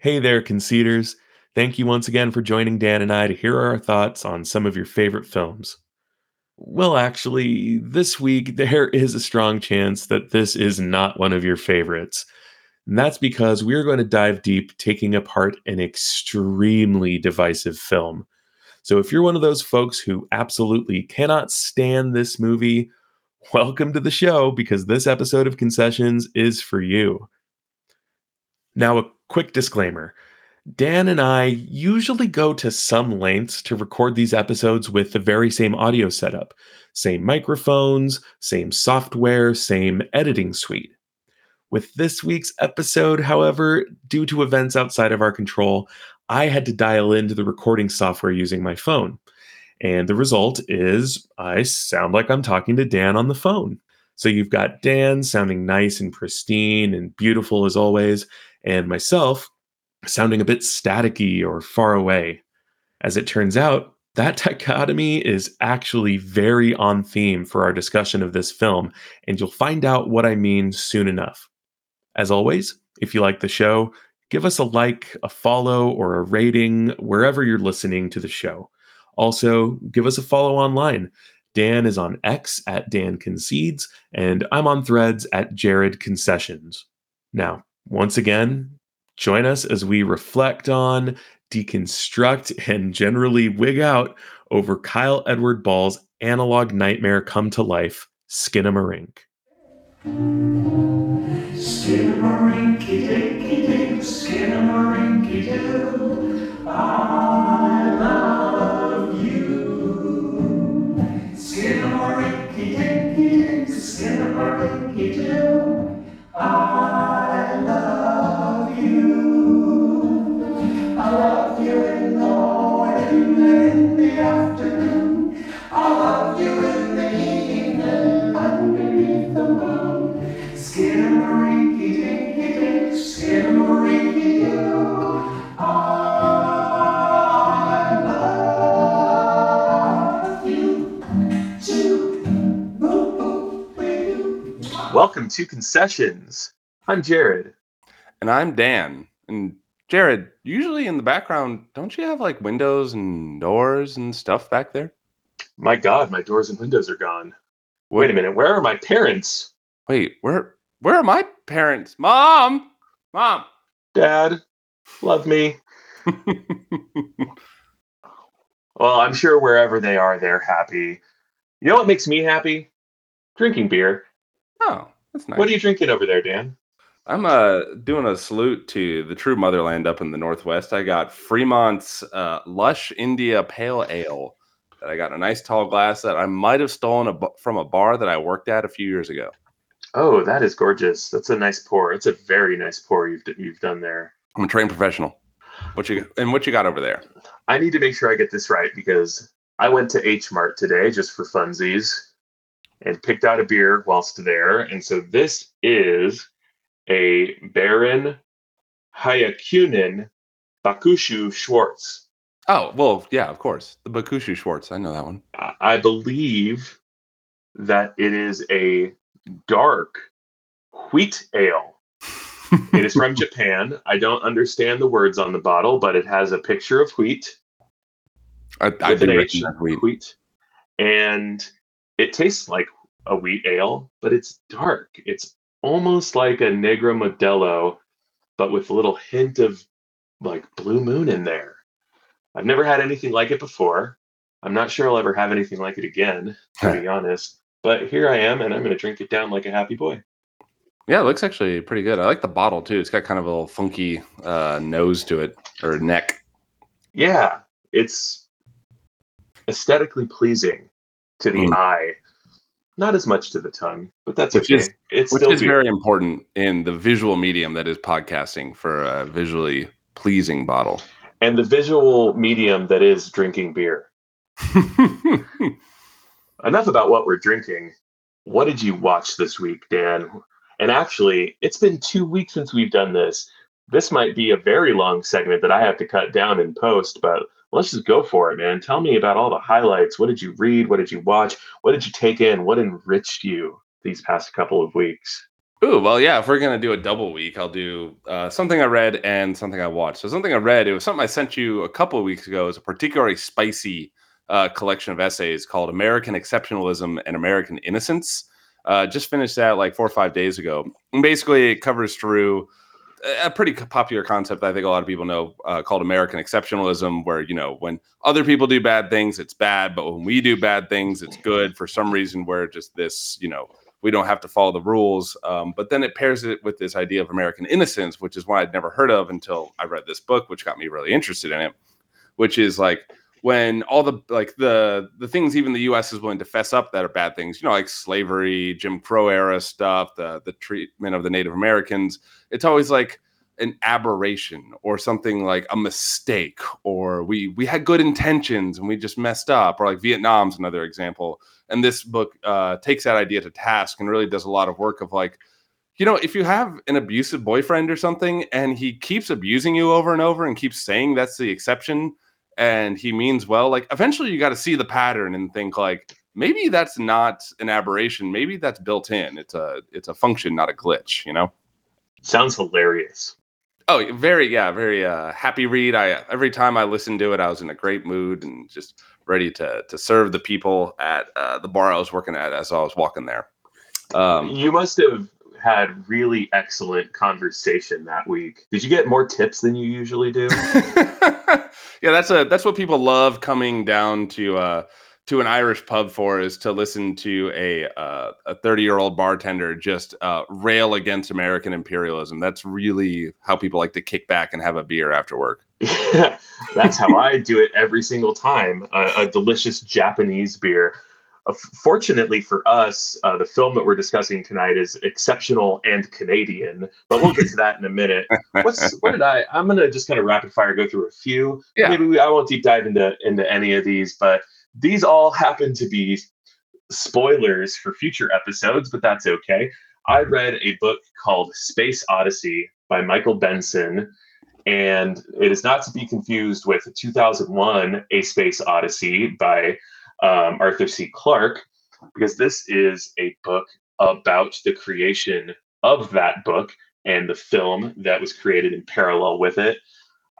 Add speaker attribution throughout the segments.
Speaker 1: Hey there, conceders. Thank you once again for joining Dan and I to hear our thoughts on some of your favorite films. Well, actually, this week there is a strong chance that this is not one of your favorites. And that's because we're going to dive deep, taking apart an extremely divisive film. So if you're one of those folks who absolutely cannot stand this movie, welcome to the show because this episode of Concessions is for you. Now, quick disclaimer Dan and I usually go to some lengths to record these episodes with the very same audio setup same microphones, same software, same editing suite. With this week's episode, however, due to events outside of our control, I had to dial into the recording software using my phone. And the result is I sound like I'm talking to Dan on the phone. So you've got Dan sounding nice and pristine and beautiful as always, and myself sounding a bit staticky or far away. As it turns out, that dichotomy is actually very on theme for our discussion of this film, and you'll find out what I mean soon enough. As always, if you like the show, give us a like, a follow, or a rating wherever you're listening to the show. Also, give us a follow online. Dan is on X at Dan Concedes, and I'm on threads at Jared Concessions. Now, once again, join us as we reflect on, deconstruct, and generally wig out over Kyle Edward Ball's analog nightmare come to life, Skinamarink.
Speaker 2: Skinnamarink-y dinky dink, skinnamarink-y doo. I love you. Skinnamarink-y dinky dink, skinnamarink-y doo. I
Speaker 1: Welcome to Concessions. I'm Jared.
Speaker 3: And I'm Dan. And Jared, usually in the background, don't you have like windows and doors and stuff back there?
Speaker 1: My God, my doors and windows are gone. Wait a minute, where are my parents?
Speaker 3: Wait, where where are my parents? Mom! Mom!
Speaker 1: Dad, love me. Well, I'm sure wherever they are, they're happy. You know what makes me happy? Drinking beer.
Speaker 3: Oh, that's nice.
Speaker 1: What are you drinking over there, Dan?
Speaker 3: I'm uh doing a salute to the true motherland up in the northwest. I got Fremont's uh, Lush India Pale Ale that I got in a nice tall glass that I might have stolen a, from a bar that I worked at a few years ago.
Speaker 1: Oh, that is gorgeous. That's a nice pour. It's a very nice pour you've you've done there.
Speaker 3: I'm a trained professional. What you and what you got over there?
Speaker 1: I need to make sure I get this right because I went to H Mart today just for funsies and picked out a beer whilst there. And so this is a Baron Hayakunin Bakushu Schwartz.
Speaker 3: Oh, well, yeah, of course. The Bakushu Schwartz. I know that one.
Speaker 1: I believe that it is a dark wheat ale. It is from Japan. I don't understand the words on the bottle, but it has a picture of wheat
Speaker 3: I, I
Speaker 1: with an H,
Speaker 3: wheat.
Speaker 1: wheat. And it tastes like a wheat ale, but it's dark. It's almost like a Negro Modelo, but with a little hint of like Blue Moon in there. I've never had anything like it before. I'm not sure I'll ever have anything like it again, to be honest. But here I am, and I'm going to drink it down like a happy boy.
Speaker 3: Yeah, it looks actually pretty good. I like the bottle too. It's got kind of a little funky uh, nose to it or neck.
Speaker 1: Yeah, it's aesthetically pleasing to the
Speaker 3: Mm.
Speaker 1: eye, not as much to the tongue, but that's
Speaker 3: Which
Speaker 1: okay.
Speaker 3: is-
Speaker 1: it's
Speaker 3: which
Speaker 1: still
Speaker 3: is very important in the visual medium that is podcasting for a visually pleasing bottle.
Speaker 1: and the visual medium that is drinking beer. Enough about what we're drinking. What did you watch this week, Dan? And actually, it's been two weeks since we've done this. This might be a very long segment that I have to cut down and post, but let's just go for it, man. Tell me about all the highlights. What did you read? What did you watch? What did you take in? What enriched you these past couple of weeks?
Speaker 3: Ooh, well, yeah. If we're gonna do a double week, I'll do uh, something I read and something I watched. So something I read, it was something I sent you a couple of weeks ago. It's a particularly spicy uh, collection of essays called "American Exceptionalism and American Innocence." Uh, just finished that like four or five days ago. And basically, it covers through a pretty popular concept I think a lot of people know uh, called American exceptionalism, where you know when other people do bad things, it's bad, but when we do bad things, it's good for some reason. Where just this, you know, we don't have to follow the rules. Um, but then it pairs it with this idea of American innocence, which is one I'd never heard of until I read this book, which got me really interested in it. Which is like when all the like the the things even the U.S. is willing to fess up that are bad things, you know, like slavery, Jim Crow era stuff, the the treatment of the Native Americans. It's always like an aberration or something like a mistake, or we we had good intentions and we just messed up, or like Vietnam's another example. And this book uh, takes that idea to task and really does a lot of work of like you know, if you have an abusive boyfriend or something and he keeps abusing you over and over and keeps saying that's the exception, and he means well, like eventually you got to see the pattern and think like maybe that's not an aberration. Maybe that's built in. It's a it's a function, not a glitch. You know.
Speaker 1: Sounds hilarious.
Speaker 3: Oh, very yeah, very uh, happy read. I every time I listened to it, I was in a great mood and just ready to to serve the people at uh, the bar I was working at as I was walking there.
Speaker 1: Um, you must have had really excellent conversation that week. Did you get more tips than you usually do?
Speaker 3: yeah, that's a that's what people love coming down to uh to an Irish pub for is to listen to a uh, a 30 year old bartender just uh, rail against American imperialism. That's really how people like to kick back and have a beer after work.
Speaker 1: that's how I do it every single time. a delicious Japanese beer uh, fortunately for us, uh, the film that we're discussing tonight is exceptional and Canadian, but we'll get to that in a minute. What's what did I? I'm gonna just kind of rapid fire go through a few. Yeah. Maybe we, I won't deep dive into into any of these, but these all happen to be spoilers for future episodes, but that's okay. I read a book called Space Odyssey by Michael Benson, and it is not to be confused with 2001 A Space Odyssey by um, Arthur C. Clarke, because this is a book about the creation of that book and the film that was created in parallel with it.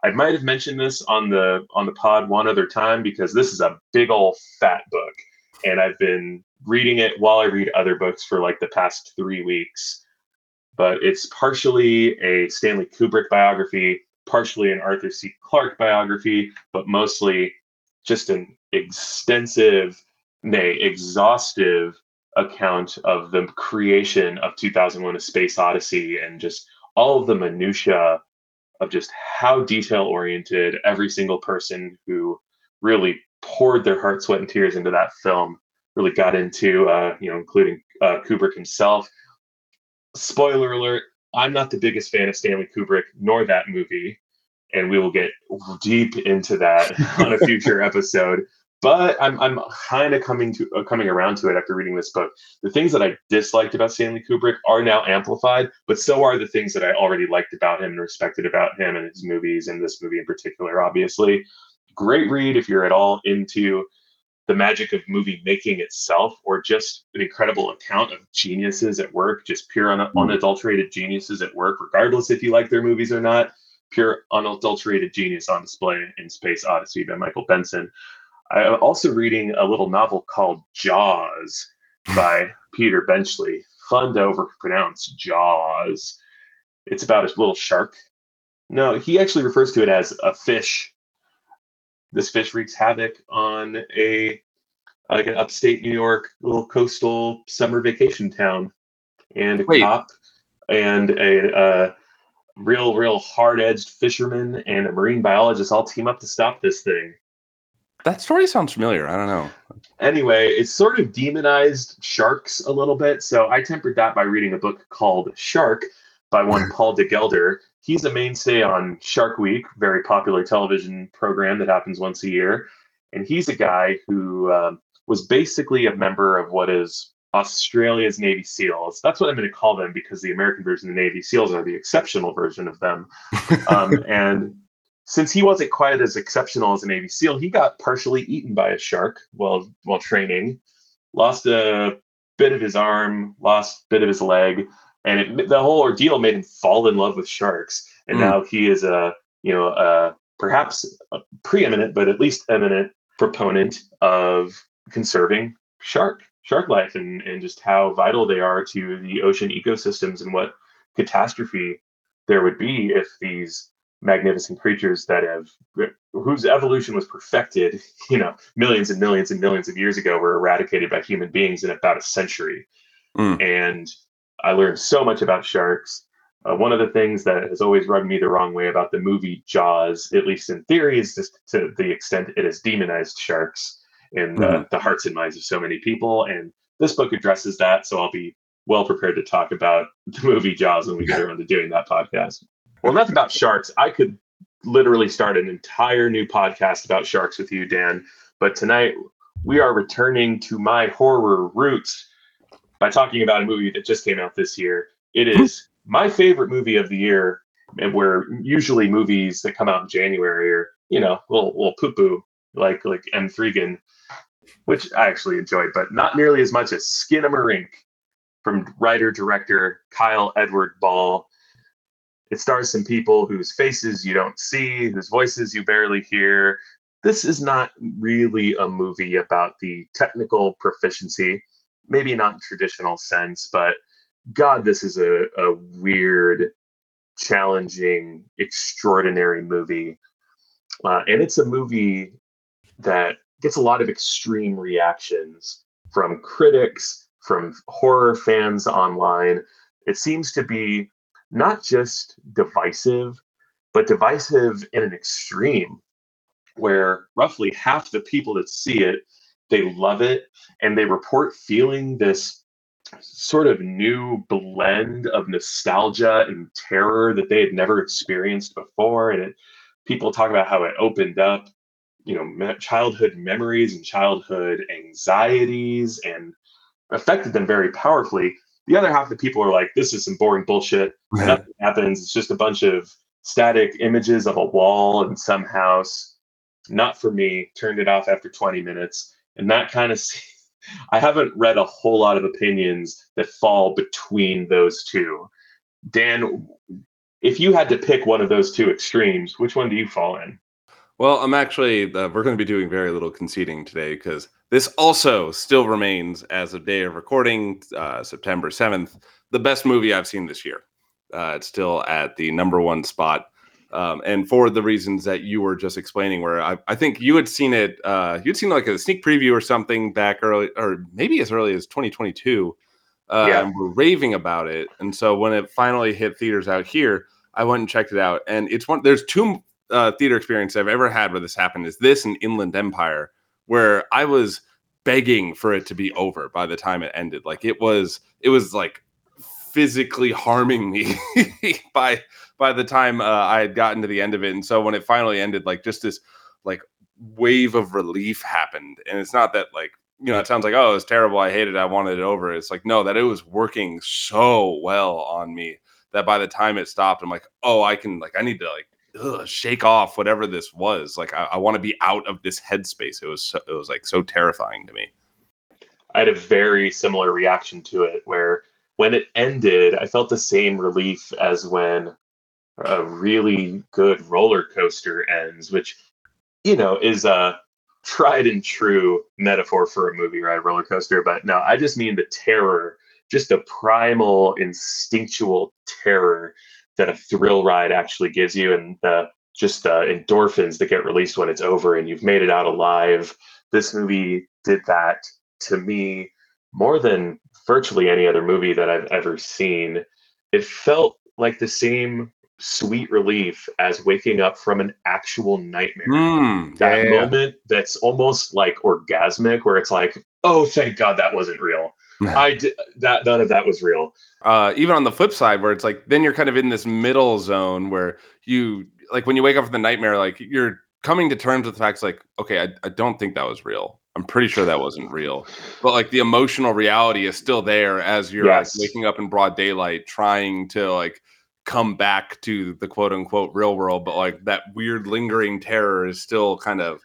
Speaker 1: I might have mentioned this on the on the pod one other time because this is a big old fat book, and I've been reading it while I read other books for like the past three weeks. But it's partially a Stanley Kubrick biography, partially an Arthur C. Clarke biography, but mostly just an extensive, nay, exhaustive account of the creation of 2001 A Space Odyssey and just all of the minutiae of just how detail oriented every single person who really poured their heart, sweat, and tears into that film really got into, uh, you know, including uh, Kubrick himself. Spoiler alert, I'm not the biggest fan of Stanley Kubrick nor that movie and we will get deep into that on a future episode. But I'm I'm kind of coming to uh, coming around to it after reading this book. The things that I disliked about Stanley Kubrick are now amplified, but so are the things that I already liked about him and respected about him and his movies, and this movie in particular. Obviously, great read if you're at all into the magic of movie making itself, or just an incredible account of geniuses at work, just pure un- hmm. unadulterated geniuses at work, regardless if you like their movies or not pure unadulterated genius on display in Space Odyssey by Michael Benson. I'm also reading a little novel called Jaws by Peter Benchley. Fun to overpronounce Jaws. It's about a little shark. No, he actually refers to it as a fish. This fish wreaks havoc on a like an upstate New York little coastal summer vacation town, and a Wait. cop and a uh, real, real hard edged fisherman and a marine biologist all team up to stop this thing.
Speaker 3: That story sounds familiar. I don't know.
Speaker 1: Anyway, it's sort of demonized sharks a little bit. So I tempered that by reading a book called Shark by one Paul de Gelder. He's a mainstay on Shark Week, very popular television program that happens once a year. And he's a guy who um, was basically a member of what is Australia's Navy SEALs. That's what I'm going to call them because the American version of the Navy SEALs are the exceptional version of them. um, and since he wasn't quite as exceptional as a Navy SEAL, he got partially eaten by a shark while while training, lost a bit of his arm, lost a bit of his leg, and it, the whole ordeal made him fall in love with sharks. And
Speaker 3: Mm.
Speaker 1: now he is a you know a perhaps a preeminent, but at least eminent proponent of conserving shark shark life and and just how vital they are to the ocean ecosystems and what catastrophe there would be if these magnificent creatures that have whose evolution was perfected you know millions and millions and millions of years ago were eradicated by human beings in about a century
Speaker 3: Mm.
Speaker 1: and i learned so much about sharks uh, one of the things that has always rubbed me the wrong way about the movie jaws at least in theory is just to the extent it has demonized sharks in the,
Speaker 3: Mhm.
Speaker 1: the hearts and minds of so many people and this book addresses that so i'll be well prepared to talk about the movie jaws when we get around to doing that podcast well enough about sharks. I could literally start an entire new podcast about sharks with you dan. But tonight we are returning to my horror roots by talking about a movie that just came out this year. It hmm. is my favorite movie of the year and where usually movies that come out in january are you know little, little poo-poo like like M3GAN, which i actually enjoyed but not nearly as much as skinamarink from writer director kyle edward ball it stars some people whose faces you don't see, whose voices you barely hear. This is not really a movie about the technical proficiency, maybe not in traditional sense, but God, this is a, a weird, challenging, extraordinary movie. Uh, and it's a movie that gets a lot of extreme reactions from critics, from horror fans online. It seems to be not just divisive, but divisive in an extreme where roughly half the people that see it they love it and they report feeling this sort of new blend of nostalgia and terror that they had never experienced before. And it, people talk about how it opened up you know childhood memories and childhood anxieties and affected them very powerfully the other half of the people are like this is some boring bullshit nothing happens. It's just a bunch of static images of a wall and some house. Not for me. Turned it off after 20 minutes. And that kind of, I haven't read a whole lot of opinions that fall between those two. Dan, if you had to pick one of those two extremes, which one do you fall in?
Speaker 3: Well, I'm actually, uh, we're going to be doing very little conceding today because this also still remains, as of day of recording, uh, September 7th, the best movie I've seen this year. Uh, it's still at the number one spot. Um, and for the reasons that you were just explaining, where I, I think you had seen it, uh, you'd seen like a sneak preview or something back early, or maybe as early as 2022. Uh,
Speaker 1: Yeah.
Speaker 3: And we're raving about it. And so when it finally hit theaters out here, I went and checked it out. And it's one, there's two uh, theater experience I've ever had where this happened is this and Inland Empire, where I was begging for it to be over by the time it ended. Like it was, it was like physically harming me by by the time uh, I had gotten to the end of it. And so when it finally ended, like just this like wave of relief happened. And it's not that like you know it sounds like oh it's terrible, I hated it, I wanted it over. It's like no, that it was working so well on me that by the time it stopped, I'm like oh I can like I need to like ugh, shake off whatever this was. Like I, I want to be out of this headspace. It was so, it was like so terrifying to me.
Speaker 1: I had a very similar reaction to it where when it ended, I felt the same relief as when a really good roller coaster ends, which, you know, is a tried and true metaphor for a movie, right? Roller coaster. But no, I just mean the terror, just the primal, instinctual terror that a thrill ride actually gives you and the just the endorphins that get released when it's over and you've made it out alive. This movie did that to me more than virtually any other movie that I've ever seen. It felt like the same sweet relief as waking up from an actual nightmare.
Speaker 3: Mm,
Speaker 1: That
Speaker 3: yeah,
Speaker 1: moment that's almost like orgasmic, where it's like, oh, thank God that wasn't real. I did that. None of that was real.
Speaker 3: uh, even on the flip side, where it's like then you're kind of in this middle zone where you like when you wake up from the nightmare, like you're coming to terms with the facts, like okay, I, I don't think that was real. I'm pretty sure that wasn't real, but like the emotional reality is still there as you're
Speaker 1: Yes.
Speaker 3: like waking up in broad daylight, trying to like come back to the quote unquote real world, but like that weird lingering terror is still kind of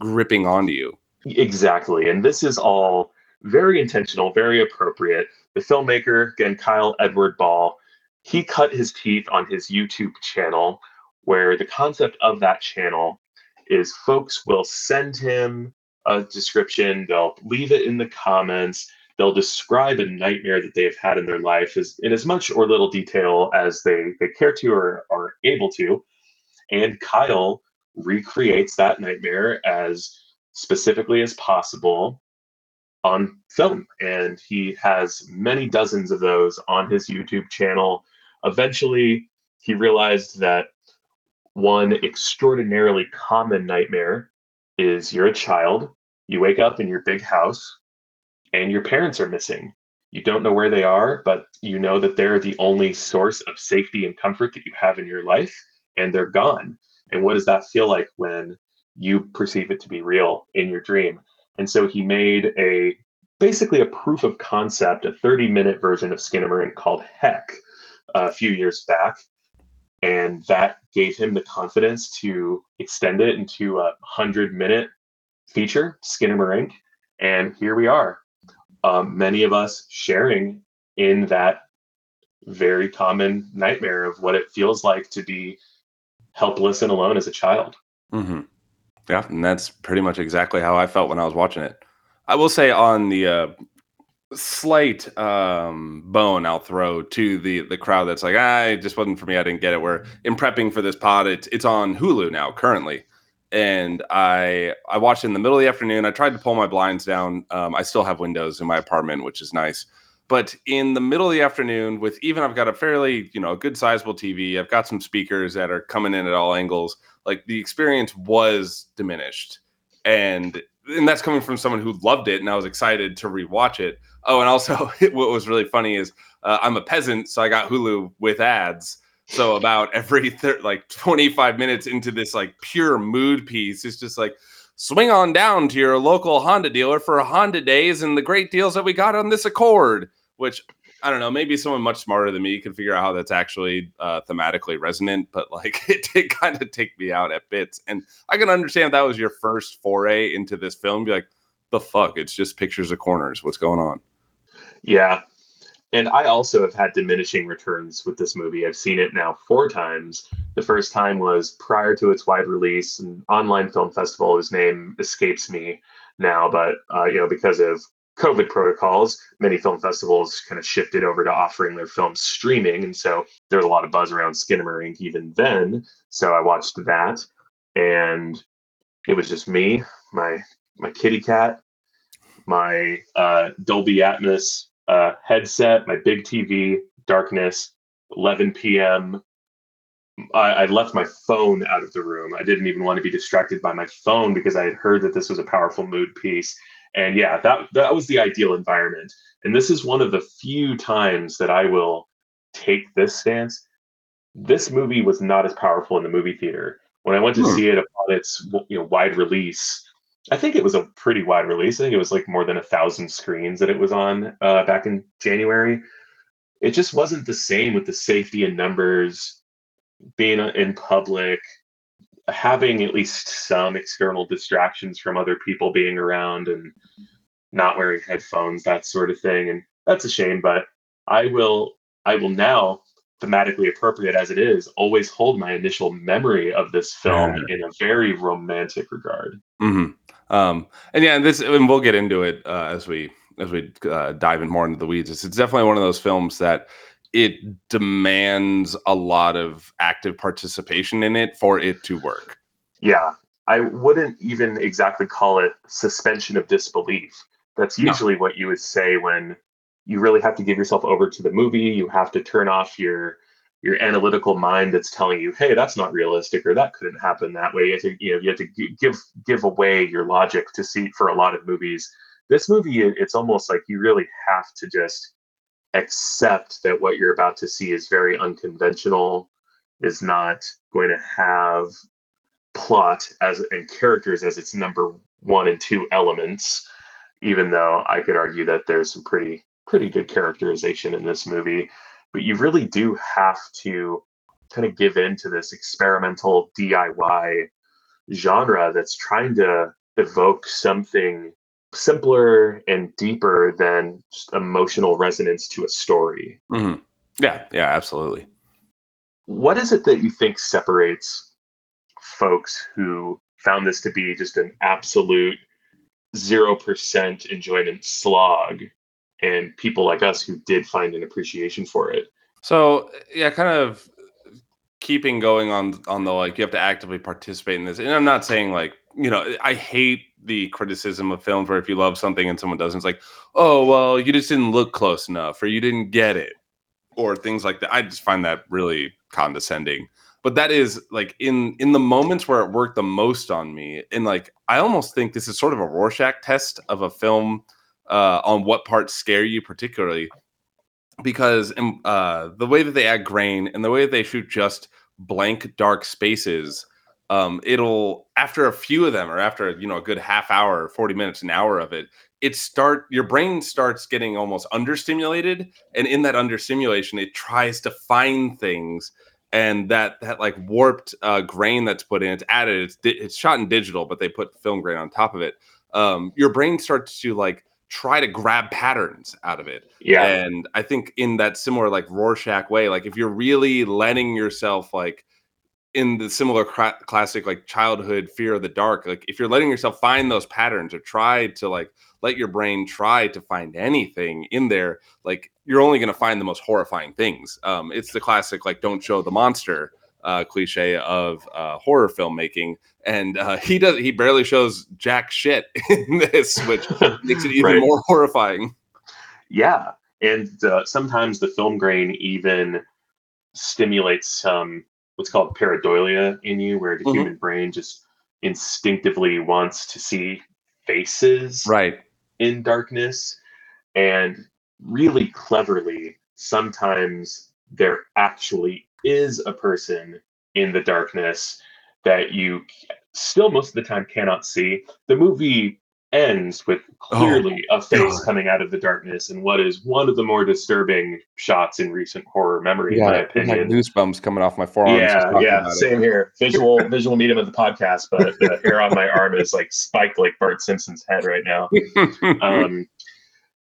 Speaker 3: gripping onto you.
Speaker 1: Exactly. And this is all very intentional, very appropriate. the filmmaker, again, Kyle Edward Ball, he cut his teeth on his YouTube channel, where the concept of that channel is folks will send him a description, they'll leave it in the comments, they'll describe a nightmare that they've had in their life as, in as much or little detail as they, they care to or are able to. And Kyle recreates that nightmare as specifically as possible on film. And he has many dozens of those on his YouTube channel. Eventually, he realized that one extraordinarily common nightmare is you're a child, you wake up in your big house, and your parents are missing. You don't know where they are, but you know that they're the only source of safety and comfort that you have in your life, and they're gone. And what does that feel like when you perceive it to be real in your dream? And so he made a basically a proof of concept, a 30 minute version of Skinamarink called Heck a few years back. And that gave him the confidence to extend it into a 100 minute feature, Skinamarink. And here we are. Um, many of us sharing in that very common nightmare of what it feels like to be helpless and alone as a child.
Speaker 3: Mm-hmm. Yeah, and that's pretty much exactly how I felt when I was watching it. I will say on the uh, slight um, bone I'll throw to the the crowd that's like, ah, it just wasn't for me. I didn't get it. Where in prepping for this pod, it's it's on Hulu now currently, and I I watched in the middle of the afternoon. I tried to pull my blinds down. Um, I still have windows in my apartment, which is nice. But in the middle of the afternoon, with even I've got a fairly you know a good sizable TV. I've got some speakers that are coming in at all angles. Like the experience was diminished, and and that's coming from someone who loved it and I was excited to rewatch it. Oh, and also what was really funny is uh, I'm a peasant, so I got Hulu with ads. So about every thir- like 25 minutes into this like pure mood piece, it's just like swing on down to your local Honda dealer for Honda days and the great deals that we got on this Accord, which I don't know, maybe someone much smarter than me can figure out how that's actually uh, thematically resonant, but like it did kind of take me out at bits. And I can understand that was your first foray into this film. Be like, the fuck? It's just pictures of corners. What's going on?
Speaker 1: Yeah. And I also have had diminishing returns with this movie. I've seen it now four times. The first time was prior to its wide release, an online film festival whose name escapes me now, but uh, you know, because of COVID protocols, many film festivals kind of shifted over to offering their films streaming. And so there was a lot of buzz around Skinamarink even then. So I watched that and it was just me, my my kitty cat, my uh, Dolby Atmos uh, headset, my big TV, darkness, 11 p.m. I, I left my phone out of the room. I didn't even want to be distracted by my phone because I had heard that this was a powerful mood piece and yeah that that was the ideal environment. And this is one of the few times that i will take this stance. This movie was not as powerful in the movie theater. When i went to
Speaker 3: Hmm.
Speaker 1: see it upon its you know wide release i think it was a pretty wide release. I think it was like more than a thousand screens that it was on uh, back in january. It just wasn't the same with the safety and numbers being in public having at least some external distractions from other people being around and not wearing headphones that sort of thing and that's a shame but i will i will now thematically appropriate as it is always hold my initial memory of this film in a very romantic regard.
Speaker 3: Hmm Um, and yeah, this and we'll get into it uh, as we as we uh, dive in more into the weeds. It's, it's definitely one of those films that it demands a lot of active participation in it for it to work.
Speaker 1: yeah i wouldn't even exactly call it suspension of disbelief that's
Speaker 3: No.
Speaker 1: usually what you would say when you really have to give yourself over to the movie you have to turn off your your analytical mind that's telling you hey that's not realistic or that couldn't happen that way you have to you know you have to give give away your logic to see for a lot of movies this movie it's almost like you really have to just accept that what you're about to see is very unconventional is not going to have plot as and characters as its number one and two elements even though i could argue that there's some pretty pretty good characterization in this movie. But you really do have to kind of give in to this experimental diy genre that's trying to evoke something simpler and deeper than just emotional resonance to a story.
Speaker 3: Mhm. Yeah, yeah, absolutely.
Speaker 1: What is it that you think separates folks who found this to be just an absolute 0% enjoyment slog and people like us who did find an appreciation for it?
Speaker 3: So yeah, kind of keeping going on on the like you have to actively participate in this. And I'm not saying like you know I hate the criticism of films where if you love something and someone doesn't, it's like oh well you just didn't look close enough or you didn't get it or things like that. I just find that really condescending. But that is like in in the moments where it worked the most on me, and like I almost think this is sort of a Rorschach test of a film uh, on what parts scare you particularly because um, uh, the way that they add grain and the way that they shoot just blank dark spaces um, it'll after a few of them or after you know a good half hour 40 minutes an hour of it it start your brain starts getting almost understimulated and in that understimulation it tries to find things and that that like warped uh, grain that's put in it's added it's di- it's shot in digital but they put film grain on top of it um, your brain starts to like try to grab patterns out of it
Speaker 1: Yeah.
Speaker 3: and I think in that similar like Rorschach way, like if you're really letting yourself like in the similar cra- classic like childhood fear of the dark, like if you're letting yourself find those patterns or try to like let your brain try to find anything in there, like you're only going to find the most horrifying things. Um, it's the classic like don't show the monster uh, cliche of uh, horror filmmaking, and uh, he does he barely shows jack shit in this, which makes it even
Speaker 1: Right.
Speaker 3: more horrifying.
Speaker 1: Yeah, and uh, sometimes the film grain even stimulates some what's called pareidolia in you, where the
Speaker 3: Mhm.
Speaker 1: human brain just instinctively wants to see faces
Speaker 3: Right.
Speaker 1: in darkness, and really cleverly, sometimes there actually is a person in the darkness that you still most of the time cannot see. The movie ends with clearly a face
Speaker 3: God.
Speaker 1: coming out of the darkness and what is one of the more disturbing shots in recent horror memory, in my
Speaker 3: I have
Speaker 1: opinion.
Speaker 3: goosebumps coming off my forearm.
Speaker 1: Yeah, yeah,
Speaker 3: about it.
Speaker 1: same here. Visual visual medium of the podcast, but the hair on my arm is like spiked like Bart Simpson's head right now. Um,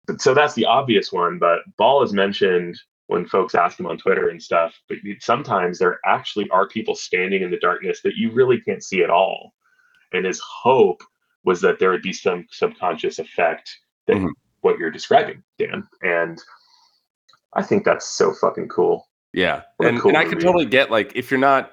Speaker 1: but- so that's the obvious one, but Ball is mentioned when folks ask him on Twitter and stuff. But sometimes there actually are people standing in the darkness that you really can't see at all. And his hope was that there would be some subconscious effect that
Speaker 3: Mhm.
Speaker 1: what you're describing, Dan. And I think that's so fucking cool.
Speaker 3: yeah, and,
Speaker 1: cool
Speaker 3: and I can totally get like if you're not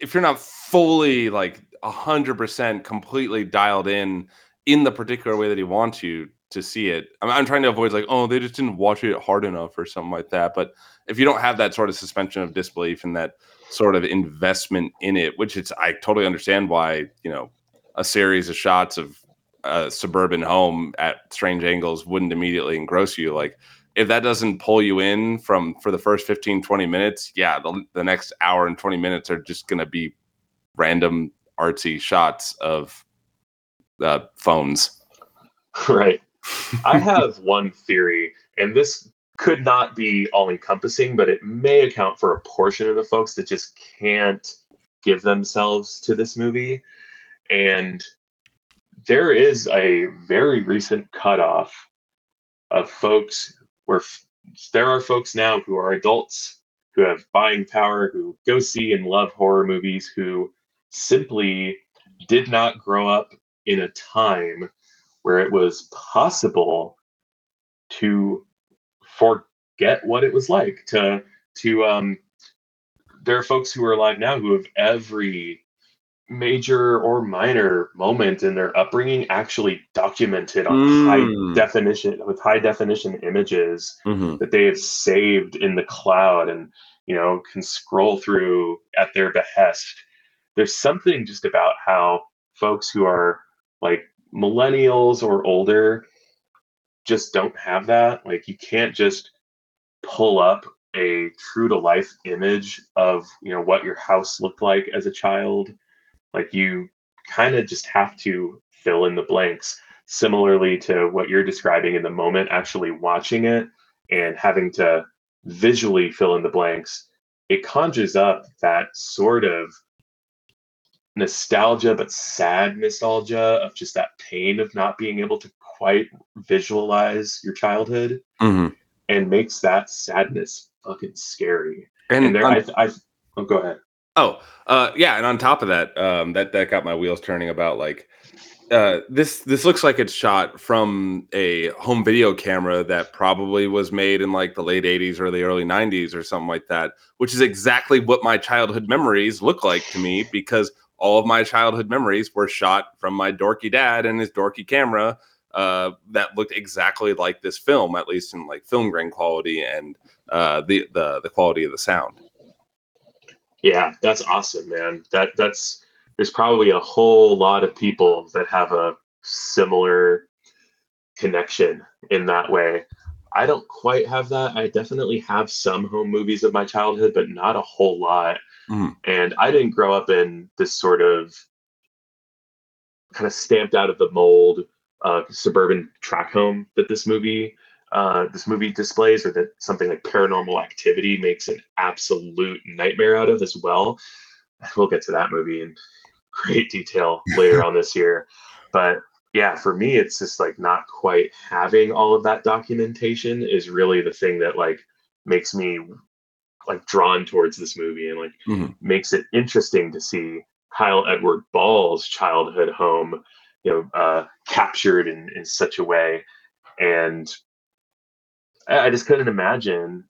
Speaker 3: if you're not fully like a hundred percent completely dialed in in the particular way that he wants you to see it. I'm, I'm trying to avoid like oh they just didn't watch it hard enough or something like that. But if you don't have that sort of suspension of disbelief and that sort of investment in it, which it's I totally understand why you know a series of shots of a suburban home at strange angles wouldn't immediately engross you like if that doesn't pull you in from for the first 15 20 minutes yeah the, the next hour and 20 minutes are just going to be random artsy shots of uh, phones
Speaker 1: Right. I have one theory, and this could not be all encompassing, but it may account for a portion of the folks that just can't give themselves to this movie. And there is a very recent cutoff of folks where f- there are folks now who are adults who have buying power, who go see and love horror movies, who simply did not grow up in a time where it was possible to forget what it was like to to um there are folks who are alive now who have every major or minor moment in their upbringing actually documented on
Speaker 3: Mm.
Speaker 1: high definition with high definition images
Speaker 3: mm-hmm.
Speaker 1: that they have saved in the cloud and you know can scroll through at their behest there's something just about how folks who are like millennials or older just don't have that like you can't just pull up a true to life image of you know what your house looked like as a child like you kind of just have to fill in the blanks similarly to what you're describing in the moment actually watching it and having to visually fill in the blanks it conjures up that sort of nostalgia, but sad nostalgia of just that pain of not being able to quite visualize your childhood
Speaker 3: Mhm.
Speaker 1: and makes that sadness fucking scary.
Speaker 3: And,
Speaker 1: And there, I, I, oh, go ahead.
Speaker 3: Oh, uh, yeah, and on top of that, um, that that got my wheels turning about like uh, this. This looks like it's shot from a home video camera that probably was made in like the late '80s or the early '90s or something like that, which is exactly what my childhood memories look like to me because all of my childhood memories were shot from my dorky dad and his dorky camera uh, that looked exactly like this film, at least in like film grain quality and uh, the the the quality of the sound.
Speaker 1: Yeah, that's awesome, man. That that's there's probably a whole lot of people that have a similar connection in that way. I don't quite have that. I definitely have some home movies of my childhood, but not a whole lot.
Speaker 3: Mhm.
Speaker 1: And I didn't grow up in this sort of kind of stamped out of the mold uh, suburban track home that this movie uh, this movie displays, or that something like Paranormal Activity makes an absolute nightmare out of as well. We'll get to that movie in great detail later on this year, but yeah, for me, it's just like not quite having all of that documentation is really the thing that like makes me like drawn towards this movie and like
Speaker 3: Mhm.
Speaker 1: makes it interesting to see Kyle Edward Ball's childhood home, you know, uh, captured in, in such a way. And I, just couldn't imagine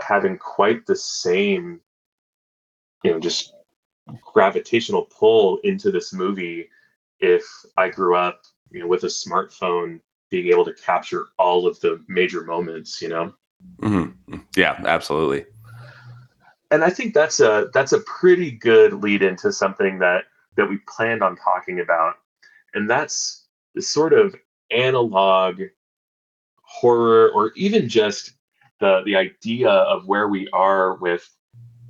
Speaker 1: having quite the same, you know, just gravitational pull into this movie if I grew up, you know, with a smartphone being able to capture all of the major moments, you know.
Speaker 3: hmm Yeah, absolutely.
Speaker 1: and I think that's a that's a pretty good lead into something that that we planned on talking about, and that's the sort of analog horror, or even just the the idea of where we are with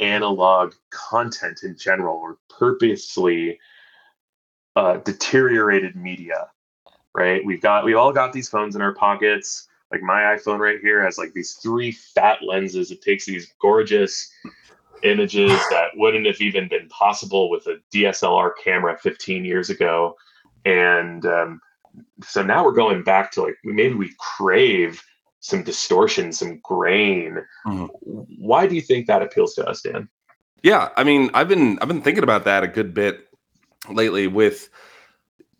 Speaker 1: analog content in general, or purposely uh, deteriorated media. Right? We've got we all got these phones in our pockets. Like my iPhone right here has like these three fat lenses. It takes these gorgeous images that wouldn't have even been possible with a DSLR camera 15 years ago. And um, so now we're going back to like maybe we crave some distortion, some grain.
Speaker 3: Mhm.
Speaker 1: Why do you think that appeals to us, Dan?
Speaker 3: Yeah, I mean, I've been I've been thinking about that a good bit lately with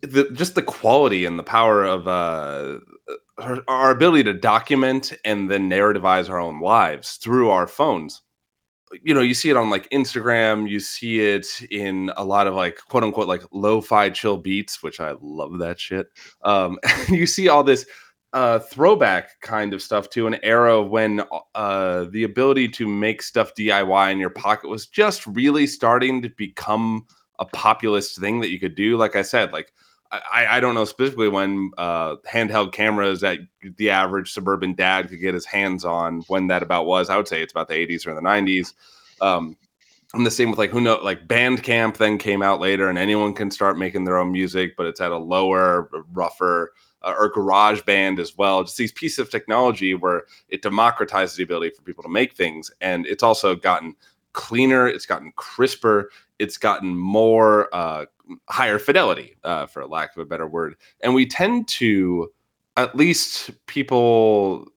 Speaker 3: the just the quality and the power of uh our, our ability to document and then narrativize our own lives through our phones. You know, you see it on like Instagram, you see it in a lot of like quote unquote like lo-fi chill beats, which I love that shit. Um you see all this uh throwback kind of stuff to an era when uh the ability to make stuff DIY in your pocket was just really starting to become a populist thing that you could do. Like I said, like I, I don't know specifically when uh, handheld cameras that the average suburban dad could get his hands on when that about was. I would say it's about the 80s or the 90s. Um, and the same with like who know like Bandcamp then came out later, and anyone can start making their own music, but it's at a lower, rougher, uh, or Garage Band as well. Just these pieces of technology where it democratizes the ability for people to make things, and it's also gotten cleaner, it's gotten crisper, it's gotten more uh, higher fidelity, uh, for lack of a better word. And we tend to, at least people,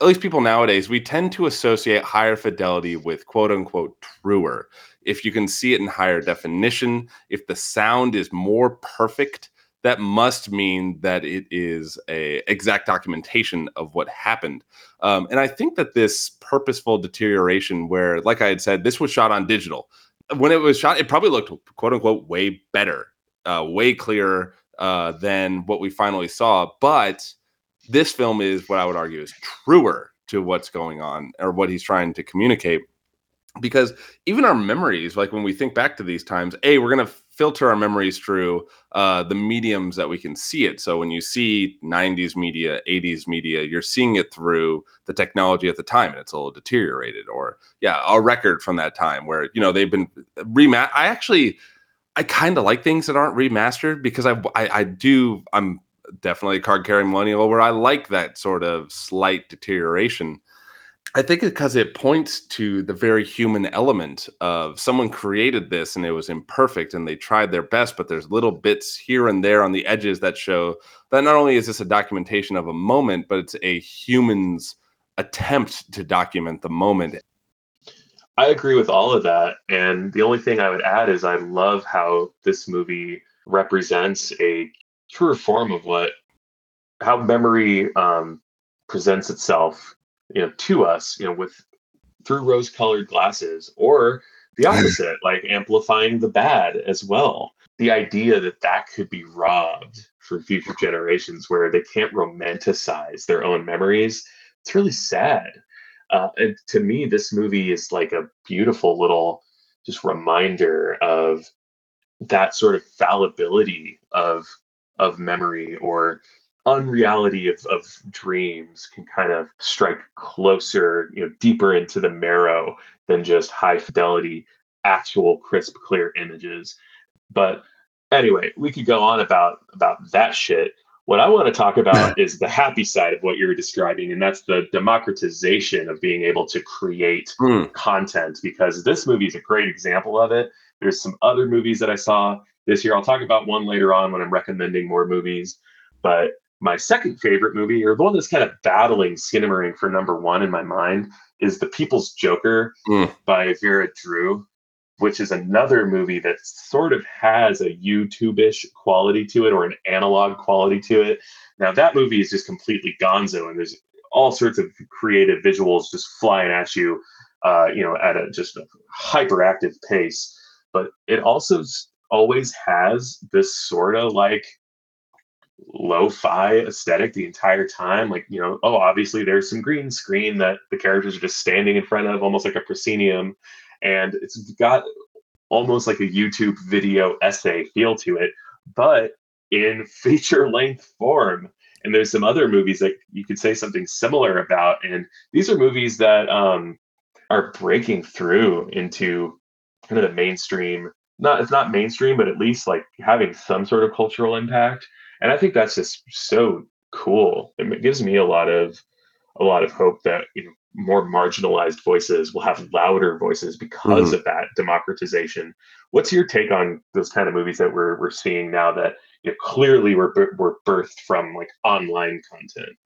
Speaker 3: at least people nowadays, we tend to associate higher fidelity with quote unquote truer. If you can see it in higher definition, if the sound is more perfect, that must mean that it is a exact documentation of what happened. Um, and I think that this purposeful deterioration, where, like I had said, this was shot on digital. When it was shot, it probably looked quote unquote way better, uh, way clearer uh, than what we finally saw. But this film is what I would argue is truer to what's going on or what he's trying to communicate. Because even our memories, like when we think back to these times, a we're gonna filter our memories through uh, the mediums that we can see it. So when you see 90s media, 80s media, you're seeing it through the technology at the time, and it's a little deteriorated. Or yeah, a record from that time where you know they've been remat. I actually I kind of like things that aren't remastered because I, I I do I'm definitely a card carrying millennial where I like that sort of slight deterioration. I think because it points to the very human element of someone created this and it was imperfect and they tried their best, but there's little bits here and there on the edges that show that not only is this a documentation of a moment, but it's a human's attempt to document the moment.
Speaker 1: I agree with all of that. And the only thing I would add is I love how this movie represents a truer form of what how memory um, presents itself you know to us you know with through rose colored glasses or the opposite like amplifying the bad as well. The idea that that could be robbed for future generations where they can't romanticize their own memories it's really sad. Uh, and to me this movie is like a beautiful little just reminder of that sort of fallibility of of memory or unreality of, of dreams can kind of strike closer, you know, deeper into the marrow than just high fidelity, actual crisp, clear images. But anyway, we could go on about about that shit. What I want to talk about is the happy side of what you're describing, and that's the democratization of being able to create
Speaker 3: Mm.
Speaker 1: content. Because this movie is a great example of it. There's some other movies that I saw this year. I'll talk about one later on when I'm recommending more movies. But my second favorite movie, or the one that's kind of battling Skinamarink for number one in my mind, is The People's Joker
Speaker 3: Mm.
Speaker 1: by Vera Drew, which is another movie that sort of has a YouTube-ish quality to it or an analog quality to it. Now that movie is just completely gonzo, and there's all sorts of creative visuals just flying at you, uh, you know, at a just a hyperactive pace. But it also always has this sort of like lo-fi aesthetic the entire time like you know oh obviously there's some green screen that the characters are just standing in front of almost like a proscenium and it's got almost like a youtube video essay feel to it but in feature length form. And there's some other movies that you could say something similar about and these are movies that um, are breaking through into kind of the mainstream not it's not mainstream but at least like having some sort of cultural impact and i think that's just so cool. It gives me a lot of a lot of hope that you know more marginalized voices will have louder voices because mm-hmm. of that democratization. What's your take on those kind of movies that we're, we're seeing now that you know, clearly were, were birthed from like online content?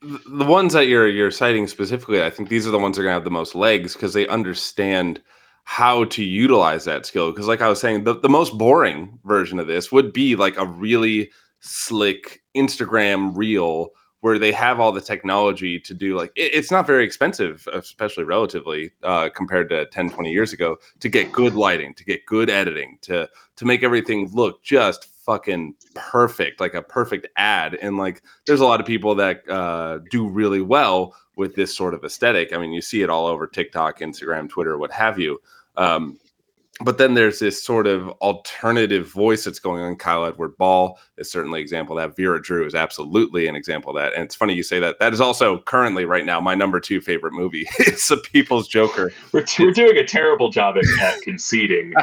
Speaker 3: The ones that you're you're citing specifically, I think these are the ones that are gonna have the most legs because they understand how to utilize that skill. Because, like I was saying, the, the most boring version of this would be like a really slick Instagram reel where they have all the technology to do like it- it's not very expensive especially relatively uh, compared to 10 20 years ago to get good lighting to get good editing to to make everything look just fucking perfect like a perfect ad. And like there's a lot of people that uh, do really well with this sort of aesthetic. I mean you see it all over tiktok instagram twitter what have you. Um, but then there's this sort of alternative voice that's going on. Kyle Edward Ball is certainly an example of that. Vera Drew is absolutely an example of that. And it's funny you say that. That is also currently right now my number two favorite movie. it's The People's Joker.
Speaker 1: we're, we're doing a terrible job at, at conceding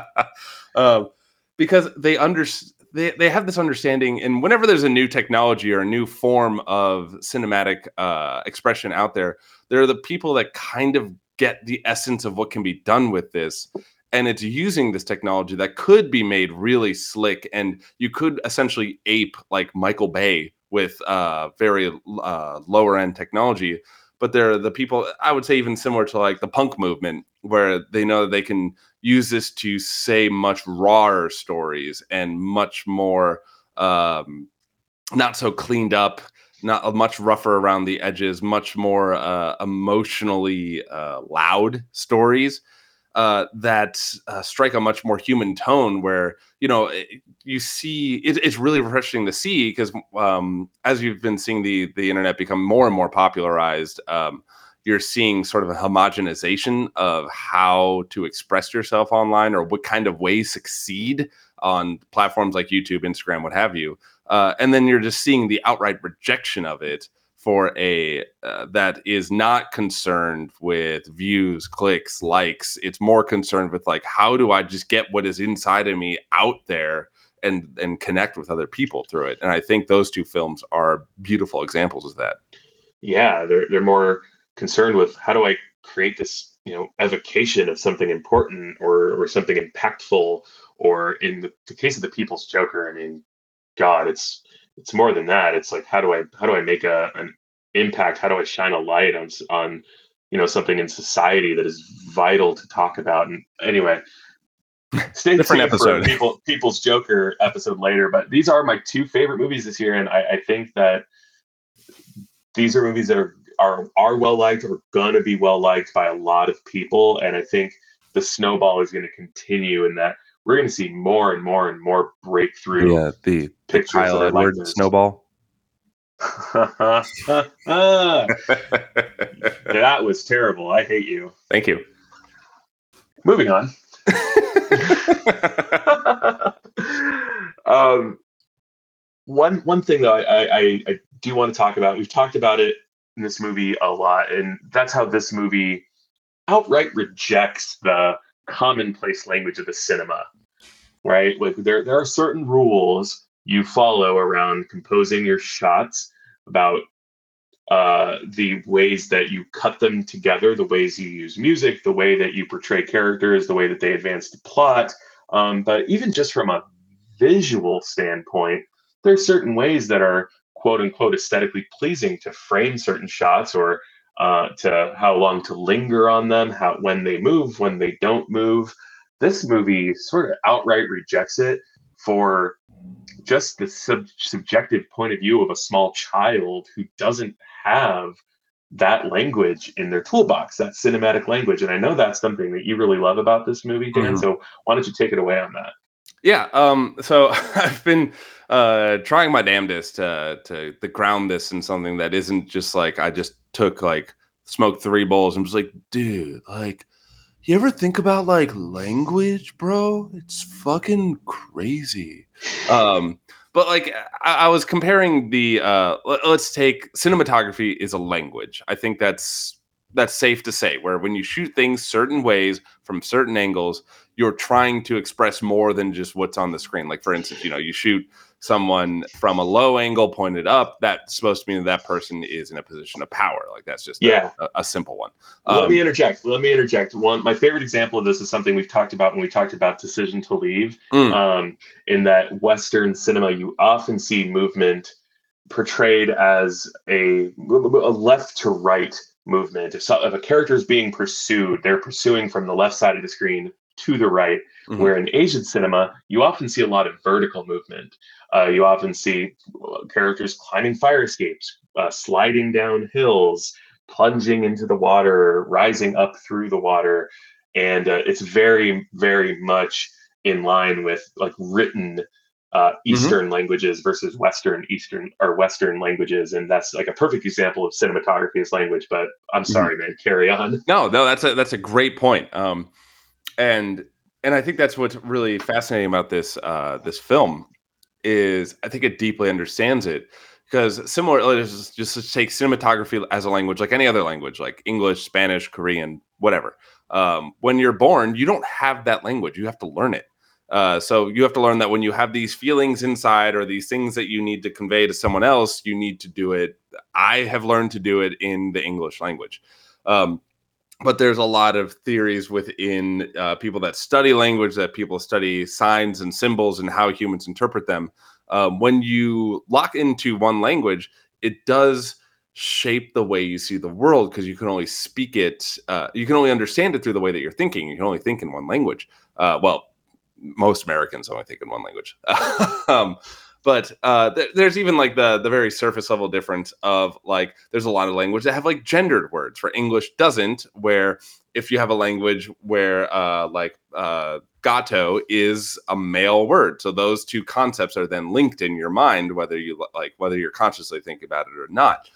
Speaker 3: um, because they under they, they have this understanding and whenever there's a new technology or a new form of cinematic uh, expression out there there are the people that kind of get the essence of what can be done with this and it's using this technology that could be made really slick and you could essentially ape like michael bay with uh, very uh, lower end technology but they're the people i would say even similar to like the punk movement where they know that they can use this to say much rawer stories and much more um, not so cleaned up not uh, much rougher around the edges much more uh, emotionally uh, loud stories uh, that uh, strike a much more human tone where you know it- you see it, it's really refreshing to see because um, as you've been seeing the the internet become more and more popularized um, you're seeing sort of a homogenization of how to express yourself online or what kind of ways succeed on platforms like YouTube, Instagram, what have you. Uh, and then you're just seeing the outright rejection of it for a uh, that is not concerned with views, clicks, likes. It's more concerned with like how do I just get what is inside of me out there and and connect with other people through it. And I think those two films are beautiful examples of that.
Speaker 1: yeah they're, they're more concerned with how do I create this, you know, evocation of something important or or something impactful, or in the, the case of the People's Joker, I mean, God, it's it's more than that. It's like how do I how do I make a an impact? How do I shine a light on on you know something in society that is vital to talk about? And anyway, stay
Speaker 3: Different
Speaker 1: tuned
Speaker 3: episode.
Speaker 1: for People People's Joker episode later. But these are my two favorite movies this year, and I, I think that these are movies that are are are well liked or gonna be well liked by a lot of people. And I think the snowball is going to continue in that we're going to see more and more and more breakthrough
Speaker 3: Yeah, the
Speaker 1: pictures
Speaker 3: Kyle
Speaker 1: are like
Speaker 3: snowball.
Speaker 1: that was terrible. I hate you.
Speaker 3: Thank you.
Speaker 1: Moving on. um, one one thing though, I, I I do want to talk about. We've talked about it in this movie a lot, and that's how this movie outright rejects the commonplace language of the cinema. Right? Like there there are certain rules you follow around composing your shots about uh, the ways that you cut them together, the ways you use music, the way that you portray characters, the way that they advance the plot. Um, but even just from a visual standpoint, there are certain ways that are quote unquote aesthetically pleasing to frame certain shots or uh, to how long to linger on them, how when they move, when they don't move. This movie sort of outright rejects it for just the sub- subjective point of view of a small child who doesn't have that language in their toolbox, that cinematic language. And I know that's something that you really love about this movie, Dan.
Speaker 3: Mhm.
Speaker 1: So why don't you take it away on that?
Speaker 3: Yeah. Um. So I've been uh trying my damnedest to to to ground this in something that isn't just like I just took like smoked three bowls and was like, dude, like, you ever think about like language, bro? It's fucking crazy. Um. But like I, I was comparing the uh let, let's take cinematography is a language. I think that's that's safe to say where when you shoot things certain ways from certain angles you're trying to express more than just what's on the screen. Like for instance, you know, you shoot someone from a low angle pointed up, that's supposed to mean that person is in a position of power. Like that's just a-
Speaker 1: Yeah.
Speaker 3: a, a simple one.
Speaker 1: Let
Speaker 3: Um,
Speaker 1: me interject. Let me interject. One, my favorite example of this is something we've talked about when we talked about Decision to Leave.
Speaker 3: Mm.
Speaker 1: Um, in that Western cinema, you often see movement portrayed as a, a left to right movement. If, so, if a character is being pursued, they're pursuing from the left side of the screen to the right.
Speaker 3: Mhm.
Speaker 1: Where in Asian cinema, you often see a lot of vertical movement. Uh, you often see uh, characters climbing fire escapes, uh, sliding down hills, plunging into the water, rising up through the water, and uh, it's very, very much in line with like written uh, Eastern languages versus Western Eastern or Western languages, and that's like a perfect example of cinematography as language. But I'm sorry, man, carry on.
Speaker 3: No, no, that's a that's a great point. Um, and and I think that's what's really fascinating about this uh, this film is I think it deeply understands it because similar let's just, just take cinematography as a language like any other language like English, Spanish, Korean, whatever. Um, when you're born, you don't have that language. You have to learn it. Uh, so you have to learn that when you have these feelings inside or these things that you need to convey to someone else, you need to do it. I have learned to do it in the English language. Um, but there's a lot of theories within uh, people that study language, that people study signs and symbols and how humans interpret them. Um, when you lock into one language, it does shape the way you see the world because you can only speak it, uh, you can only understand it through the way that you're thinking. You can only think in one language. Uh, well, most Americans only think in one language. um, but uh, th- there's even like the the very surface level difference of like there's a lot of language that have like gendered words for English doesn't. Where if you have a language where uh, like uh, gato is a male word, so those two concepts are then linked in your mind, whether you like whether you're consciously thinking about it or not.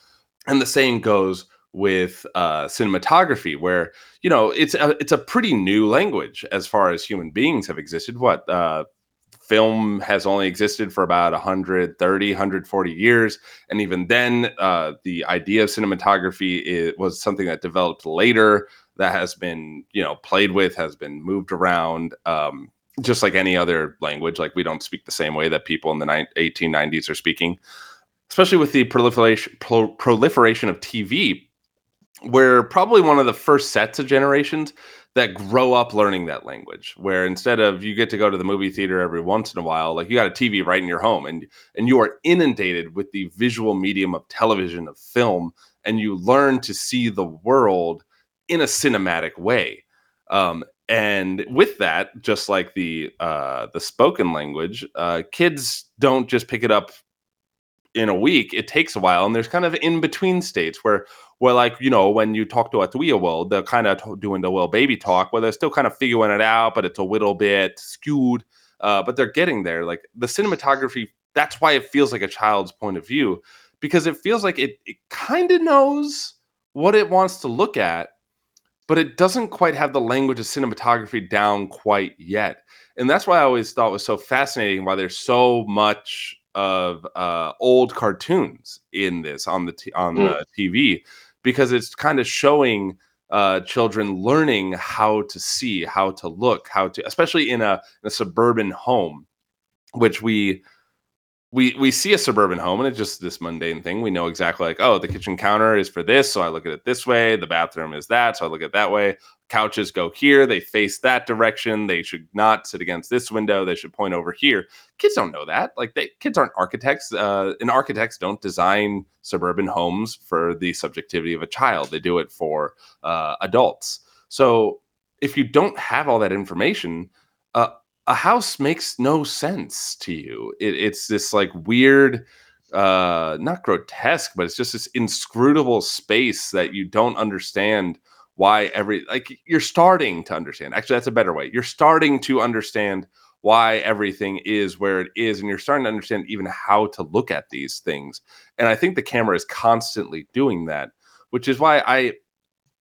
Speaker 3: And the same goes with uh, cinematography, where you know it's a, it's a pretty new language as far as human beings have existed. What uh, film has only existed for about 130 140 years. And even then uh, the idea of cinematography was something that developed later that has been you know played with has been moved around um, just like any other language. Like we don't speak the same way that people in the ni- 1890s are speaking especially with the proliferation pro- proliferation of tv we're probably one of the first sets of generations that grow up learning that language where instead of you get to go to the movie theater every once in a while like you got a tv right in your home and and you are inundated with the visual medium of television of film and you learn to see the world in a cinematic way. Um, and with that just like the uh, the spoken language uh, kids don't just pick it up in a week. It takes a while and there's kind of in between states where where like you know when you talk to a three-year-old they're kind of t- doing the little baby talk where they're still kind of figuring it out but it's a little bit skewed uh, but they're getting there. Like the cinematography that's why it feels like a child's point of view because it feels like it, it kind of knows what it wants to look at but it doesn't quite have the language of cinematography down quite yet. And that's why i always thought it was so fascinating why there's so much of uh, old cartoons in this on the t- on
Speaker 1: Mm.
Speaker 3: the TV because it's kind of showing uh, children learning how to see, how to look, how to, especially in a, in a suburban home, which we we we see a suburban home and it's just this mundane thing. We know exactly like, oh, the kitchen counter is for this, so I look at it this way. The bathroom is that, so I look at it that way. Couches go here, they face that direction. They should not sit against this window. They should point over here. Kids don't know that. Like they kids aren't architects, uh, and architects don't design suburban homes for the subjectivity of a child. They do it for uh, adults. So if you don't have all that information, uh, a house makes no sense to you. It, it's this like weird, uh, not grotesque, but it's just this inscrutable space that you don't understand why every like you're starting to understand. Actually, that's a better way. You're starting to understand why everything is where it is, and you're starting to understand even how to look at these things. And I think the camera is constantly doing that, which is why I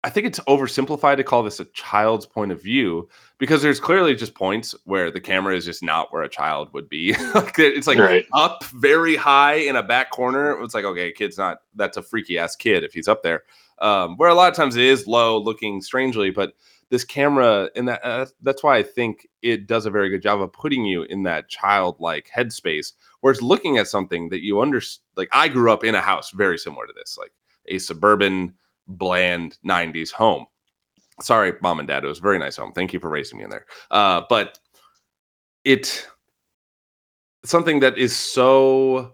Speaker 3: I think it's oversimplified to call this a child's point of view because there's clearly just points where the camera is just not where a child would be. it's like
Speaker 1: Right.
Speaker 3: up very high in a back corner. It's like, okay, kid's not that's a freaky ass kid if he's up there. Um, where a lot of times it is low looking strangely, but this camera and that uh, that's why I think it does a very good job of putting you in that childlike headspace where it's looking at something that you understand. Like I grew up in a house very similar to this, like a suburban bland 90s home. Sorry, mom and dad. It was a very nice home. Thank you for raising me in there. Uh, but it something that is so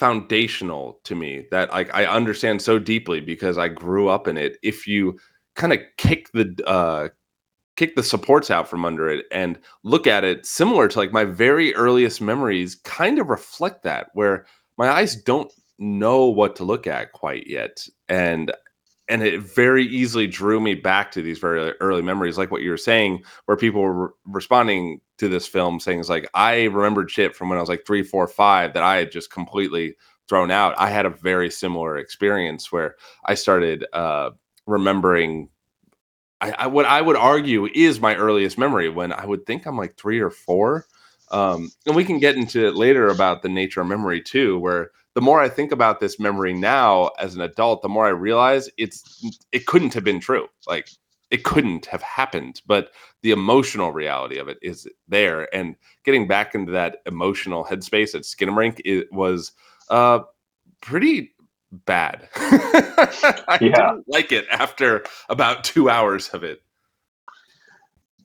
Speaker 3: foundational to me that like I understand so deeply because I grew up in it. If you kind of kick the uh kick the supports out from under it and look at it similar to like my very earliest memories kind of reflect that where my eyes don't know what to look at quite yet and and it very easily drew me back to these very early memories like what you were saying where people were re- responding to this film saying it's like i remembered shit from when i was like three four five that i had just completely thrown out i had a very similar experience where i started uh remembering I, I what i would argue is my earliest memory when i would think i'm like three or four um and we can get into it later about the nature of memory too where the more I think about this memory now as an adult, the more I realize it's it couldn't have been true. Like it couldn't have happened, but the emotional reality of it is there. And getting back into that emotional headspace at Skinamarink it was uh pretty bad. I
Speaker 1: Yeah.
Speaker 3: didn't like it after about two hours of it.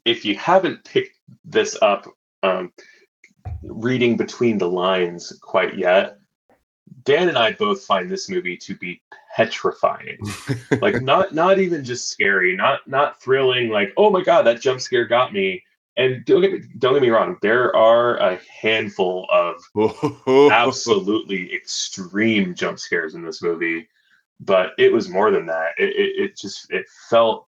Speaker 1: if you haven't picked this up, um, reading between the lines quite yet, Dan and I both find this movie to be petrifying. like not not even just scary, not not thrilling. Like oh my god, that jump scare got me. And don't get me, don't get me wrong, there are a handful of absolutely extreme jump scares in this movie, but it was more than that. It, it, it just it felt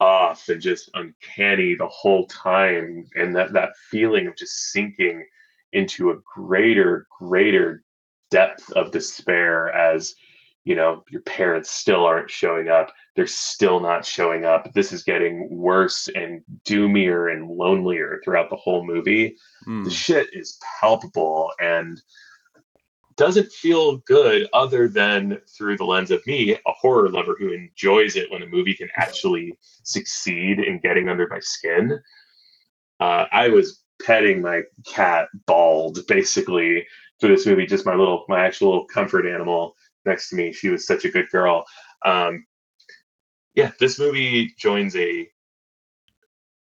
Speaker 1: off and just uncanny the whole time, and that that feeling of just sinking into a greater greater depth of despair as you know your parents still aren't showing up they're still not showing up this is getting worse and doomier and lonelier throughout the whole movie
Speaker 3: Mm.
Speaker 1: the shit is palpable and doesn't feel good other than through the lens of me, a horror lover who enjoys it when a movie can actually succeed in getting under my skin. Uh, I was petting my cat bald basically for this movie, just my little, my actual comfort animal next to me. She was such a good girl. Um, yeah, this movie joins a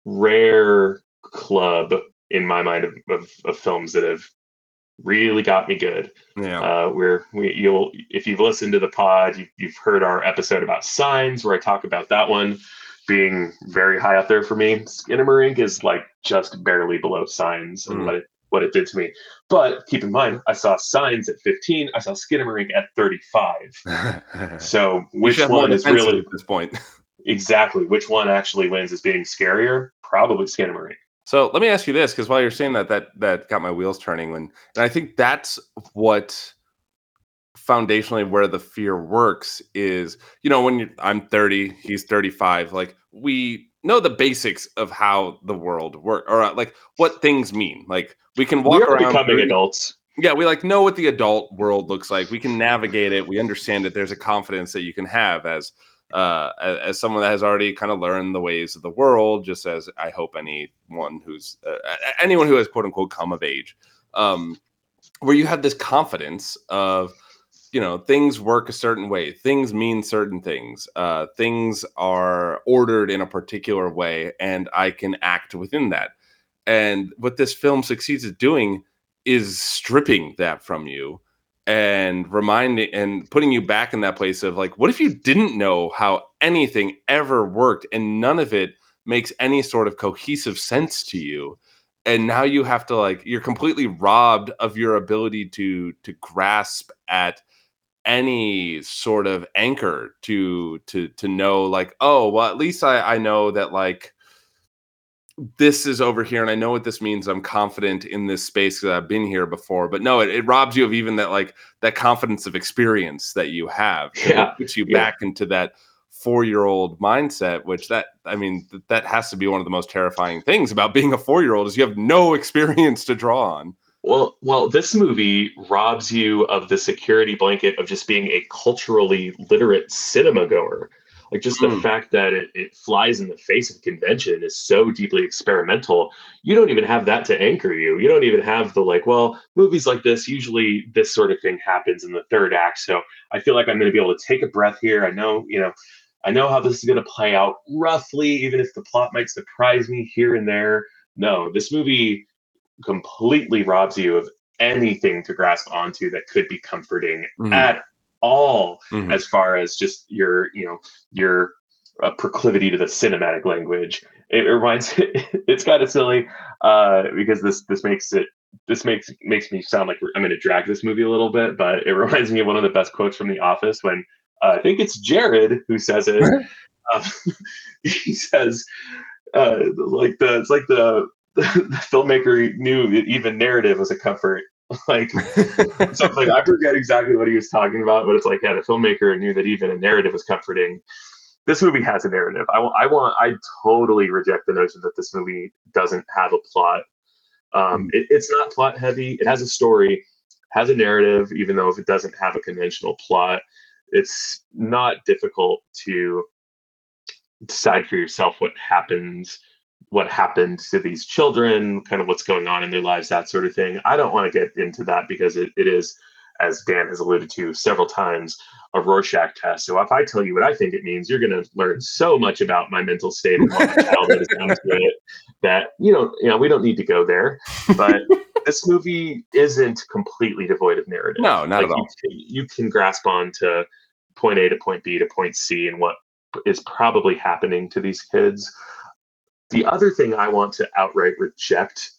Speaker 1: rare club in my mind of, of, of films that have really got me good.
Speaker 3: Yeah.
Speaker 1: Uh, where we you'll if you've listened to the pod, you, you've heard our episode about signs where I talk about that one being very high up there for me. Skinamarink is like just barely below signs and
Speaker 3: Mm.
Speaker 1: what it what it did to me. But keep in mind, I saw signs at 15. I saw Skinamarink at 35. So which
Speaker 3: should have more
Speaker 1: one is really
Speaker 3: at this point?
Speaker 1: exactly which one actually wins as being scarier? Probably Skinamarink.
Speaker 3: So let me ask you this, because while you're saying that, that that got my wheels turning. When and I think that's what foundationally where the fear works is, you know, when I'm 30, he's 35. Like we know the basics of how the world work, or uh, like what things mean. Like we can walk
Speaker 1: we
Speaker 3: around.
Speaker 1: becoming
Speaker 3: through-
Speaker 1: adults.
Speaker 3: yeah, we like know what the adult world looks like. We can navigate it. We understand that there's a confidence that you can have as uh, as, as someone that has already kind of learned the ways of the world. Just as I hope anyone who's uh, anyone who has quote unquote come of age, um, where you have this confidence of you know things work a certain way things mean certain things uh, things are ordered in a particular way and i can act within that. And what this film succeeds at doing is stripping that from you and reminding and putting you back in that place of like what if you didn't know how anything ever worked and none of it makes any sort of cohesive sense to you? And now you have to like you're completely robbed of your ability to to grasp at any sort of anchor to to to know like oh well at least i i know that like this is over here and i know what this means i'm confident in this space because i've been here before but no it, it robs you of even that like that confidence of experience that you have It
Speaker 1: Yeah,
Speaker 3: puts you
Speaker 1: yeah.
Speaker 3: back into that four year old mindset which that i mean th- that has to be one of the most terrifying things about being a four year old is you have no experience to draw on
Speaker 1: Well, well, this movie robs you of the security blanket of just being a culturally literate cinema goer. Like just the
Speaker 3: Mm.
Speaker 1: fact that it, it flies in the face of convention is so deeply experimental. You don't even have that to anchor you. You don't even have the like, well, movies like this, usually this sort of thing happens in the third act. So I feel like I'm going to be able to take a breath here. I know, you know, I know how this is going to play out roughly, even if the plot might surprise me here and there. No, this movie completely robs you of anything to grasp onto that could be comforting
Speaker 3: Mhm.
Speaker 1: at all
Speaker 3: Mhm.
Speaker 1: as far as just your you know your uh, proclivity to the cinematic language it reminds it's kind of silly uh because this this makes it this makes makes me sound like i'm going to drag this movie a little bit but it reminds me of one of the best quotes from the office when uh, i think it's jared who says it uh, he says uh like the it's like the the filmmaker knew that even narrative was a comfort like something I forget exactly what he was talking about, but it's like yeah, the filmmaker knew that even a narrative was comforting. This movie has a narrative. I, I want. I totally reject the notion that this movie doesn't have a plot. Um, it, it's not plot heavy. It has a story, has a narrative, even though if it doesn't have a conventional plot, it's not difficult to decide for yourself what happens what happened to these children, kind of what's going on in their lives, that sort of thing. I don't want to get into that because it, it is, as Dan has alluded to several times, a Rorschach test. So if I tell you what I think it means, you're going to learn so much about my mental state and what my childhood has done to it that you know, you know, we don't need to go there. But this movie isn't completely devoid of narrative.
Speaker 3: no not
Speaker 1: Like,
Speaker 3: at
Speaker 1: you
Speaker 3: all
Speaker 1: can- You, can grasp on to point A to point B to point C and what is probably happening to these kids. The other thing I want to outright reject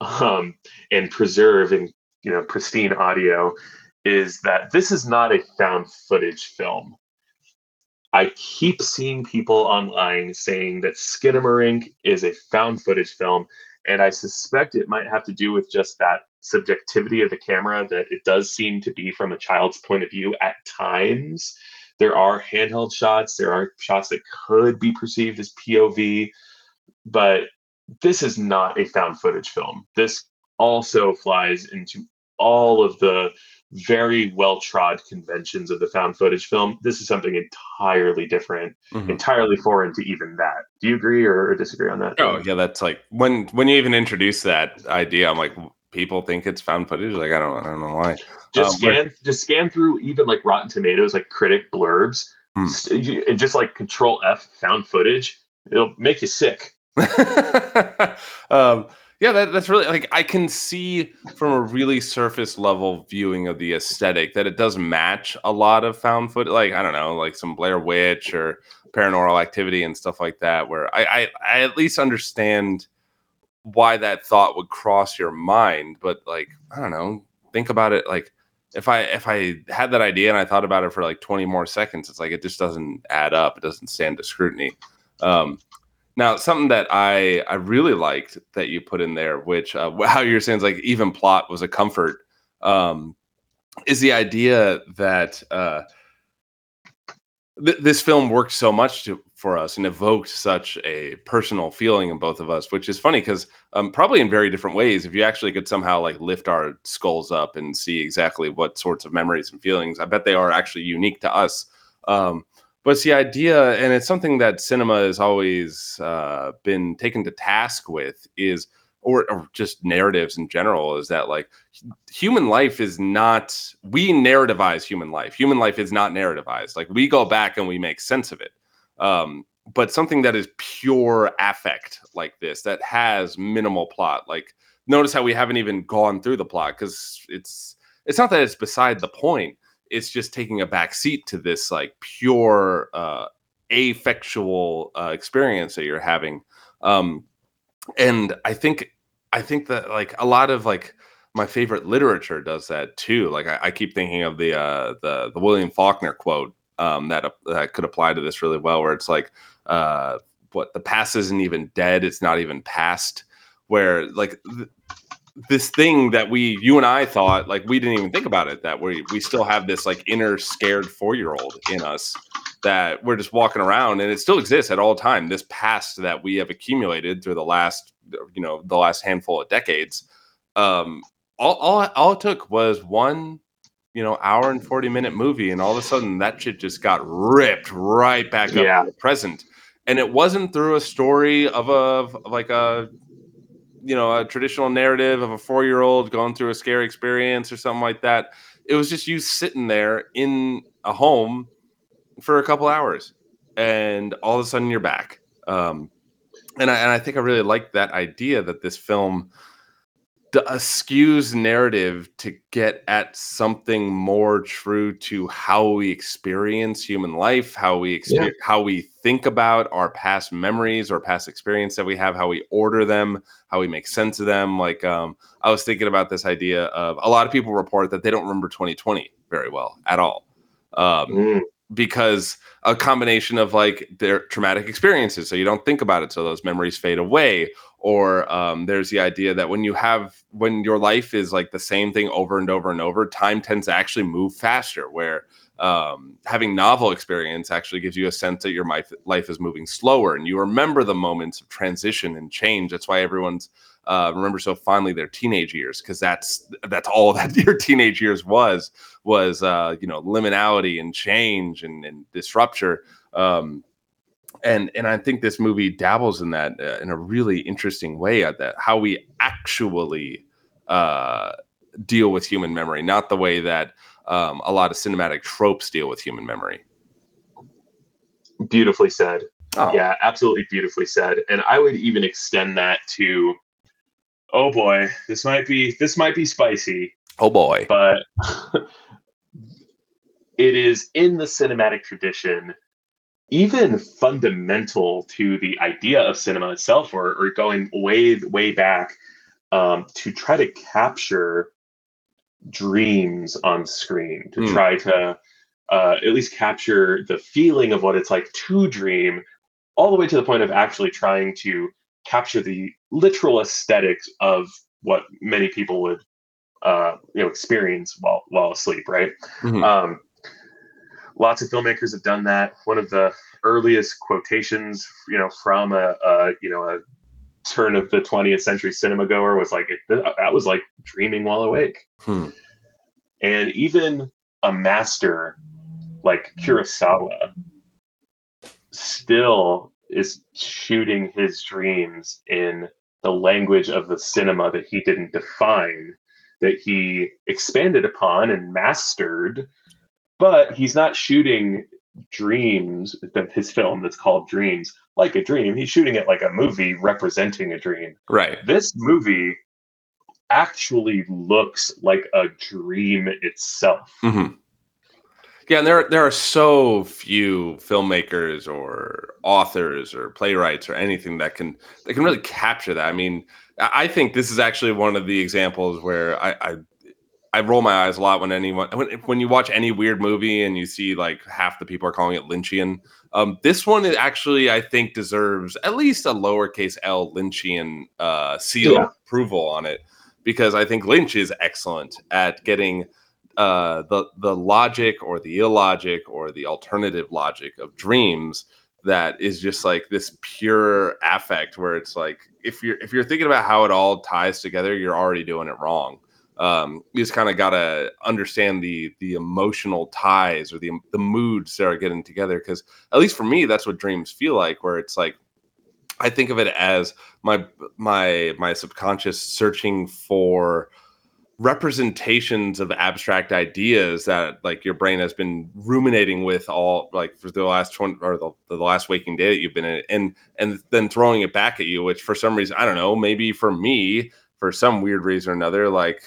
Speaker 1: um, and preserve in you know pristine audio is that this is not a found footage film. I keep seeing people online saying that Skinamarink is a found footage film, and I suspect it might have to do with just that subjectivity of the camera that it does seem to be from a child's point of view at times. There are handheld shots, there are shots that could be perceived as POV, but this is not a found footage film. This also flies into all of the very well trod conventions of the found footage film. This is something entirely different,
Speaker 3: Mhm.
Speaker 1: entirely foreign to even that. Do you agree or, disagree on that?
Speaker 3: Oh yeah, that's like when when you even introduce that idea, I'm like, people think it's found footage. Like I don't I don't know why.
Speaker 1: just
Speaker 3: Um, but-
Speaker 1: scan just scan through even like Rotten Tomatoes like critic blurbs. St- and just like Control F found footage, it'll make you sick.
Speaker 3: um, yeah, that, that's really like I can see from a really surface level viewing of the aesthetic that it does match a lot of found footage. Like I don't know, like some Blair Witch or Paranormal Activity and stuff like that. Where I, I, I at least understand why that thought would cross your mind, but like I don't know, think about it like if I if I had that idea and I thought about it for like 20 more seconds, it's like it just doesn't add up. It doesn't stand to scrutiny. Um, now, something that I I really liked that you put in there, which uh, how you're saying is like even plot was a comfort, um, is the idea that uh, th- this film worked so much to, for us and evoked such a personal feeling in both of us, which is funny because um, probably in very different ways. If you actually could somehow like lift our skulls up and see exactly what sorts of memories and feelings, I bet they are actually unique to us. Um, but it's the idea, and it's something that cinema has always uh, been taken to task with, is or, or just narratives in general, is that like human life is not we narrativize human life. Human life is not narrativized. Like we go back and we make sense of it. Um, but something that is pure affect like this that has minimal plot. Like notice how we haven't even gone through the plot because it's it's not that it's beside the point it's just taking a back seat to this like pure uh affectual uh, experience that you're having. Um and i think i think that like a lot of like my favorite literature does that too. Like i, I keep thinking of the uh the the william faulkner quote um that uh, that could apply to this really well where it's like uh what the past isn't even dead it's not even past where like th- this thing that we you and I thought like we didn't even think about it that we we still have this like inner scared four year old in us that we're just walking around and it still exists at all time. This past that we have accumulated through the last you know the last handful of decades um all all, all it took was one you know hour and 40 minute movie and all of a sudden that shit just got ripped right back up
Speaker 1: Yeah.
Speaker 3: to the present. And it wasn't through a story of a of like a you know a traditional narrative of a four year old going through a scary experience or something like that. It was just you sitting there in a home for a couple hours and all of a sudden you're back. Um and I, and I think I really like that idea that this film d- skews narrative to get at something more true to how we experience human life, how we exper- how we think about our past memories or past experience that we have, how we order them, how we make sense of them. Like um, I was thinking about this idea of a lot of people report that they don't remember 2020 very well at all. Um,
Speaker 1: Mm,
Speaker 3: because a combination of like their traumatic experiences so you don't think about it so those memories fade away or um, there's the idea that when you have when your life is like the same thing over and over and over time tends to actually move faster where um, having novel experience actually gives you a sense that your life, life is moving slower and you remember the moments of transition and change. That's why everyone's uh, remember so fondly their teenage years because that's that's all that your teenage years was was uh, you know liminality and change and, and disrupture. Um, and and I think this movie dabbles in that uh, in a really interesting way at that how we actually uh, deal with human memory, not the way that um, a lot of cinematic tropes deal with human memory.
Speaker 1: beautifully said.
Speaker 3: Oh,
Speaker 1: Yeah, absolutely beautifully said. And I would even extend that to oh boy, this might be this might be spicy,
Speaker 3: oh boy.
Speaker 1: but it is in the cinematic tradition even fundamental to the idea of cinema itself or, or going way way back um, to try to capture dreams on screen to
Speaker 3: Hmm.
Speaker 1: try to uh, at least capture the feeling of what it's like to dream all the way to the point of actually trying to capture the literal aesthetics of what many people would uh, you know experience while while asleep right
Speaker 3: Mhm.
Speaker 1: um, lots of filmmakers have done that. One of the earliest quotations, you know, from a, a you know a turn of the 20th century cinema goer was like, it, "That was like dreaming while awake."
Speaker 3: Hmm.
Speaker 1: And even a master like Kurosawa still is shooting his dreams in the language of the cinema that he didn't define, that he expanded upon and mastered, but he's not shooting dreams that his film that's called dreams like a dream he's shooting it like a movie representing a dream
Speaker 3: Right.
Speaker 1: this movie actually looks like a dream itself
Speaker 3: hmm Yeah, and there there are so few filmmakers or authors or playwrights or anything that can that can really capture that. I mean, I I think this is actually one of the examples where I I, I roll my eyes a lot when anyone when when you watch any weird movie and you see like half the people are calling it Lynchian. Um, this one actually I think deserves at least a lowercase L Lynchian uh, seal
Speaker 1: Yeah.
Speaker 3: approval on it because I think Lynch is excellent at getting uh, the the logic or the illogic or the alternative logic of dreams that is just like this pure affect where it's like if you're if you're thinking about how it all ties together you're already doing it wrong um, you just kind of got to understand the the emotional ties or the the moods that are getting together because at least for me that's what dreams feel like where it's like i think of it as my my my subconscious searching for representations of abstract ideas that like your brain has been ruminating with all like for the last 20 or the, the last waking day that you've been in and and then throwing it back at you which for some reason i don't know maybe for me for some weird reason or another like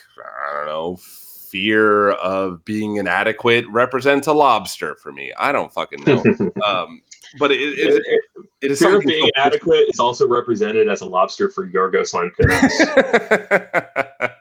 Speaker 3: i don't know fear of being inadequate represents a lobster for me i don't fucking know um but it, it, it, it is
Speaker 1: fear of being
Speaker 3: so-
Speaker 1: inadequate is also represented as a lobster for yorgos lanthimos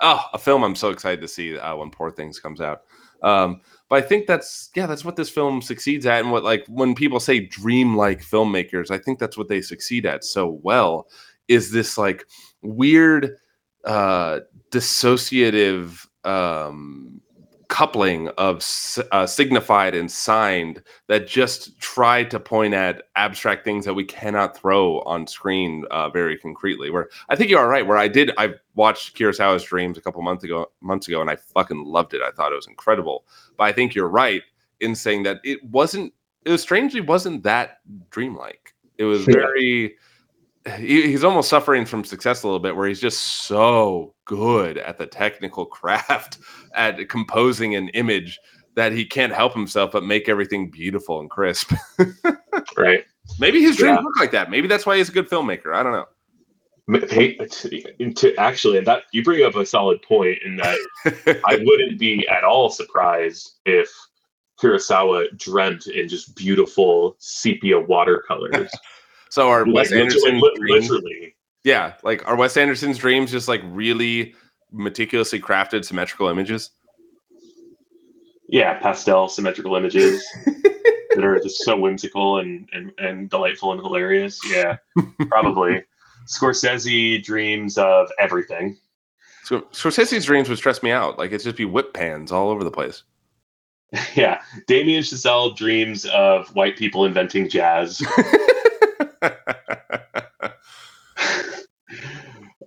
Speaker 3: oh, a film I'm so excited to see uh, when Poor Things comes out. Um, but I think that's yeah, that's what this film succeeds at, and what like when people say dream-like filmmakers, I think that's what they succeed at so well. Is this like weird, uh, dissociative um, coupling of uh, signified and signed that just try to point at abstract things that we cannot throw on screen uh, very concretely. Where I think you are right. Where I did, I watched Kurosawa's Dreams a couple months ago, months ago, and I fucking loved it. I thought it was incredible. But I think you're right in saying that it wasn't. It was strangely wasn't that dreamlike. It was very. He, he's almost suffering from success a little bit, where he's just so good at the technical craft at composing an image that he can't help himself but make everything beautiful and crisp.
Speaker 1: right
Speaker 3: Maybe his dreams
Speaker 1: Yeah.
Speaker 3: look like that. Maybe that's why he's a good filmmaker. I don't know.
Speaker 1: Hey, to, to actually that you bring up a solid point in that I wouldn't be at all surprised if Kurosawa dreamt in just beautiful sepia watercolors.
Speaker 3: So are Wes
Speaker 1: like,
Speaker 3: Anderson's
Speaker 1: literally,
Speaker 3: dreams,
Speaker 1: literally.
Speaker 3: yeah, like are Wes Anderson's dreams just like really meticulously crafted symmetrical images?
Speaker 1: Yeah, pastel symmetrical images that are just so whimsical and, and, and delightful and hilarious. Yeah, probably. Scorsese dreams of everything.
Speaker 3: So Scorsese's dreams would stress me out. Like it's just be whip pans all over the place.
Speaker 1: Yeah, Damien Chazelle dreams of white people inventing jazz.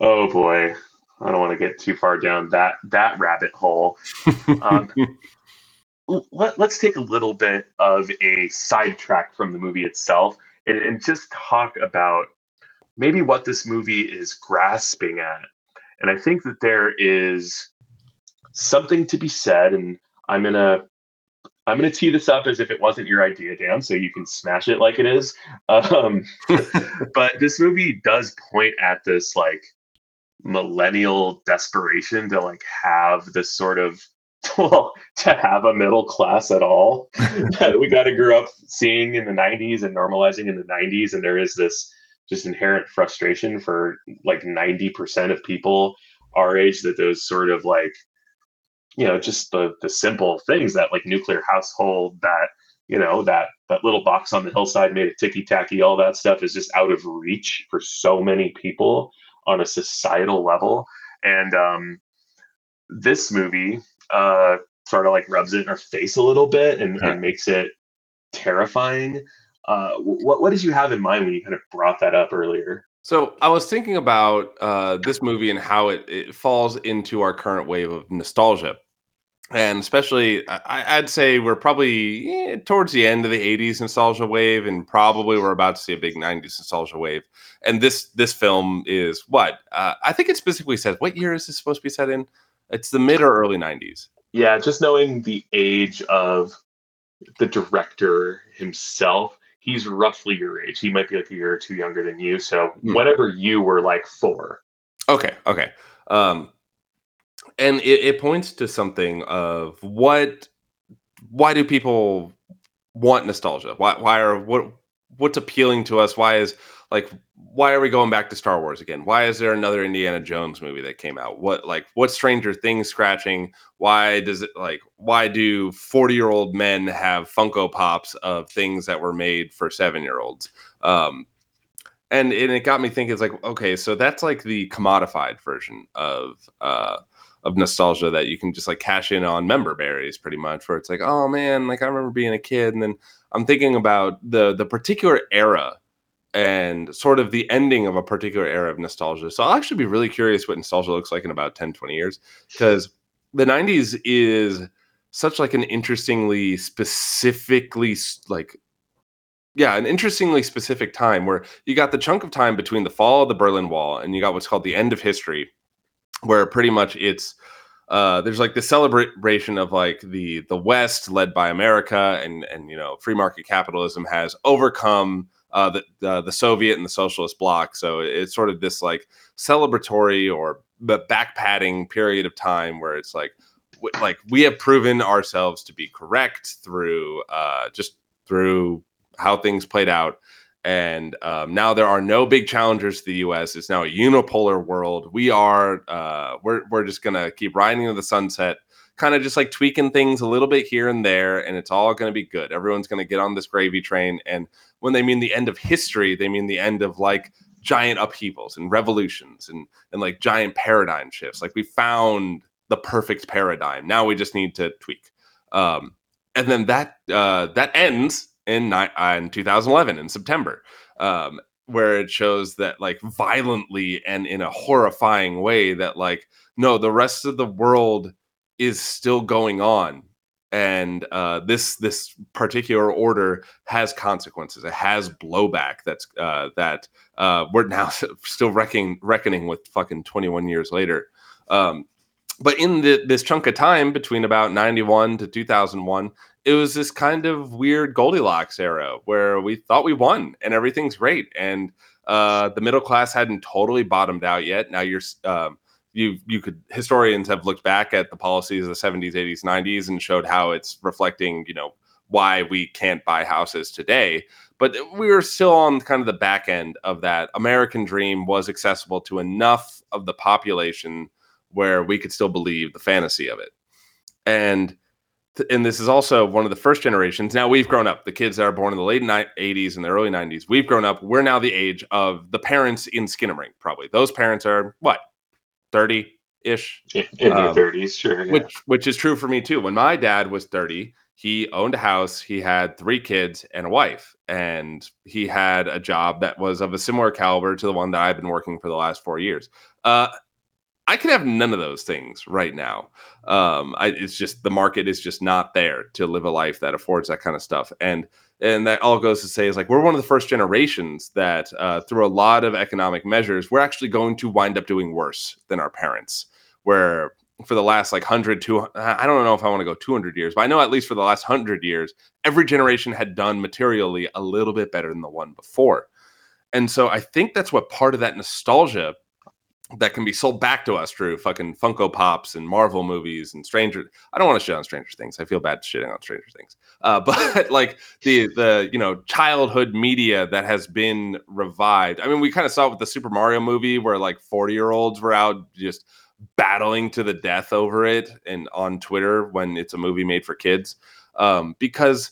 Speaker 1: oh boy, I don't want to get too far down that that rabbit hole. Um, let, let's take a little bit of a sidetrack from the movie itself and, and just talk about maybe what this movie is grasping at. And I think that there is something to be said, and I'm gonna I'm gonna tee this up as if it wasn't your idea, Dan, so you can smash it like it is. Um, but this movie does point at this like millennial desperation to like have this sort of well to have a middle class at all that we got to grow up seeing in the 90s and normalizing in the 90s and there is this just inherent frustration for like 90% of people our age that those sort of like you know just the the simple things that like nuclear household that you know that that little box on the hillside made of ticky tacky all that stuff is just out of reach for so many people on a societal level and um this movie uh sort of like rubs it in our face a little bit and,
Speaker 3: Yeah.
Speaker 1: and makes it terrifying uh what what did you have in mind when you kind of brought that up earlier
Speaker 3: So I was thinking about uh, this movie and how it, it falls into our current wave of nostalgia. And especially, I, I'd say we're probably eh, towards the end of the '80s nostalgia wave, and probably we're about to see a big '90s nostalgia wave. And this this film is what uh, I think it specifically says. What year is this supposed to be set in? It's the mid or early '90s.
Speaker 1: yeah just knowing the age of the director himself, he's roughly your age. He might be like a year or two younger than you. So
Speaker 3: Hmm.
Speaker 1: whatever you were like four.
Speaker 3: Okay, okay. Um, and it, it points to something of what why do people want nostalgia? Why why are what what's appealing to us? Why is like why are we going back to Star Wars again? Why is there another Indiana Jones movie that came out? What like what Stranger Things scratching? Why does it like why do 40 year old men have Funko Pops of things that were made for seven year olds? Um, and, and it got me thinking it's like okay so that's like the commodified version of uh of nostalgia that you can just like cash in on member berries pretty much where it's like oh man like i remember being a kid. And then i'm thinking about the the particular era and sort of the ending of a particular era of nostalgia. So i'll actually be really curious what nostalgia looks like in about 10 20 years because the 90s is such like an interestingly specifically like yeah, an interestingly specific time where you got the chunk of time between the fall of the Berlin Wall and you got what's called the end of history, where pretty much it's uh, there's like the celebration of like the the West led by America and and you know free market capitalism has overcome uh, the, the the Soviet and the socialist bloc. So it's sort of this like celebratory or the back padding period of time where it's like like we have proven ourselves to be correct through uh, just through how things played out. And um, now there are no big challengers to the U.S. It's now a unipolar world. We are uh, we're we're just gonna keep riding to the sunset, kind of just like tweaking things a little bit here and there, and it's all gonna be good. Everyone's gonna get on this gravy train. And when they mean the end of history, they mean the end of like giant upheavals and revolutions and and like giant paradigm shifts. Like we found the perfect paradigm. Now we just need to tweak. Um, and then that uh, that ends in, ni- uh, in 2011 in September, um, where it shows that like violently and in a horrifying way that like no, the rest of the world is still going on, and uh, this this particular order has consequences. It has blowback. That's uh, that uh, we're now still reckoning reckoning with fucking 21 years later. Um, but in the, this chunk of time between about 91 to 2001 it was this kind of weird goldilocks era where we thought we won and everything's great. And uh, the middle class hadn't totally bottomed out yet. Now you're um, you you could historians have looked back at the policies of the 70s 80s 90s and showed how it's reflecting you know why we can't buy houses today. But we were still on kind of the back end of that. American dream was accessible to enough of the population where we could still believe the fantasy of it. And and this is also one of the first generations. Now we've grown up. The kids that are born in the late ni- 80s and the early 90s, we've grown up. We're now the age of the parents in Skinamarink, probably. Those parents are what? 30 ish,
Speaker 1: In, in
Speaker 3: Um,
Speaker 1: their 30s, sure. yeah.
Speaker 3: which which is true for me too. When my dad was 30, he owned a house, he had three kids and a wife, and he had a job that was of a similar caliber to the one that I've been working for the last four years. Uh, I can have none of those things right now. Um, I, it's just the market is just not there to live a life that affords that kind of stuff, and and that all goes to say is like we're one of the first generations that uh, through a lot of economic measures we're actually going to wind up doing worse than our parents. Where for the last like 100 to i don't know if i want to go 200 years but i know at least for the last 100 years every generation had done materially a little bit better than the one before. And so i think that's what part of that nostalgia that can be sold back to us through fucking Funko Pops and Marvel movies and Stranger. I don't want to shit on Stranger Things. I feel bad shitting on Stranger Things. Uh, but like the the you know childhood media that has been revived. I mean, we kind of saw it with the Super Mario movie where like forty year olds were out just battling to the death over it and on Twitter when it's a movie made for kids um, because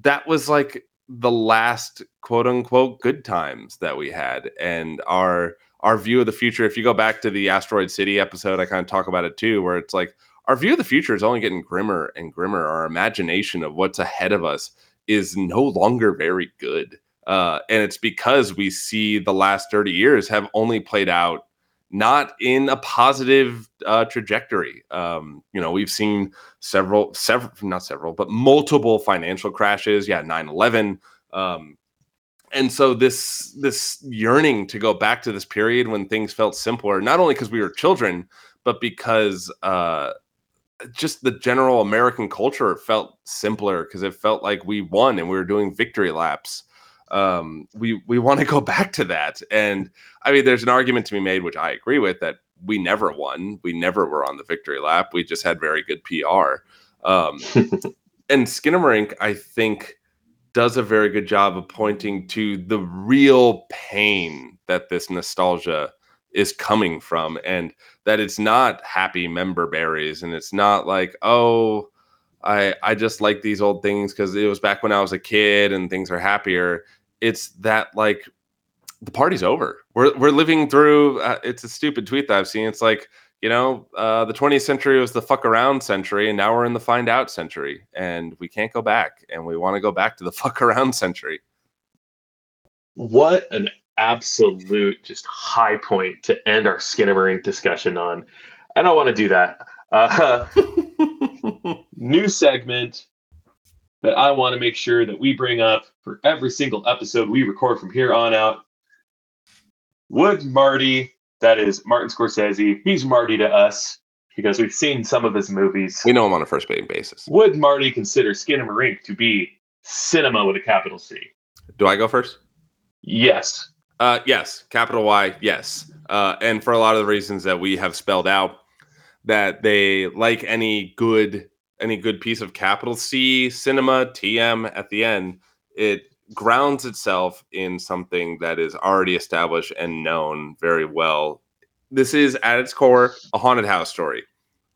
Speaker 3: that was like the last quote unquote good times that we had and our our view of the future if you go back to the asteroid city episode i kind of talk about it too where it's like our view of the future is only getting grimmer and grimmer our imagination of what's ahead of us is no longer very good uh, and it's because we see the last 30 years have only played out not in a positive uh, trajectory. Um, you know, we've seen several, several, not several, but multiple financial crashes. Yeah, 9 11. Um, and so this this yearning to go back to this period when things felt simpler, not only because we were children, but because uh, just the general American culture felt simpler because it felt like we won and we were doing victory laps. Um, we we want to go back to that, and I mean, there's an argument to be made, which I agree with, that we never won. We never were on the victory lap. We just had very good PR. Um, and Skinamarink, I think, does a very good job of pointing to the real pain that this nostalgia is coming from, and that it's not happy member berries, and it's not like oh. I, I just like these old things because it was back when I was a kid and things are happier. It's that like the party's over. We're we're living through. Uh, it's a stupid tweet that I've seen. It's like you know, uh, the 20th century was the fuck around century, and now we're in the find out century, and we can't go back, and we want to go back to the fuck around century.
Speaker 1: What an absolute just high point to end our Skinamarink discussion on. I don't want to do that. Uh, new segment that I want to make sure that we bring up for every single episode we record from here on out. Would Marty, that is Martin Scorsese, he's Marty to us because we've seen some of his movies.
Speaker 3: We know him on a first name basis.
Speaker 1: Would Marty consider Skinamarink to be cinema with a capital C?
Speaker 3: Do I go first?
Speaker 1: Yes.
Speaker 3: Uh, yes, capital Y, yes. Uh, and for a lot of the reasons that we have spelled out, that they like any good any good piece of capital C cinema TM at the end, it grounds itself in something that is already established and known very well. This is at its core a haunted house story.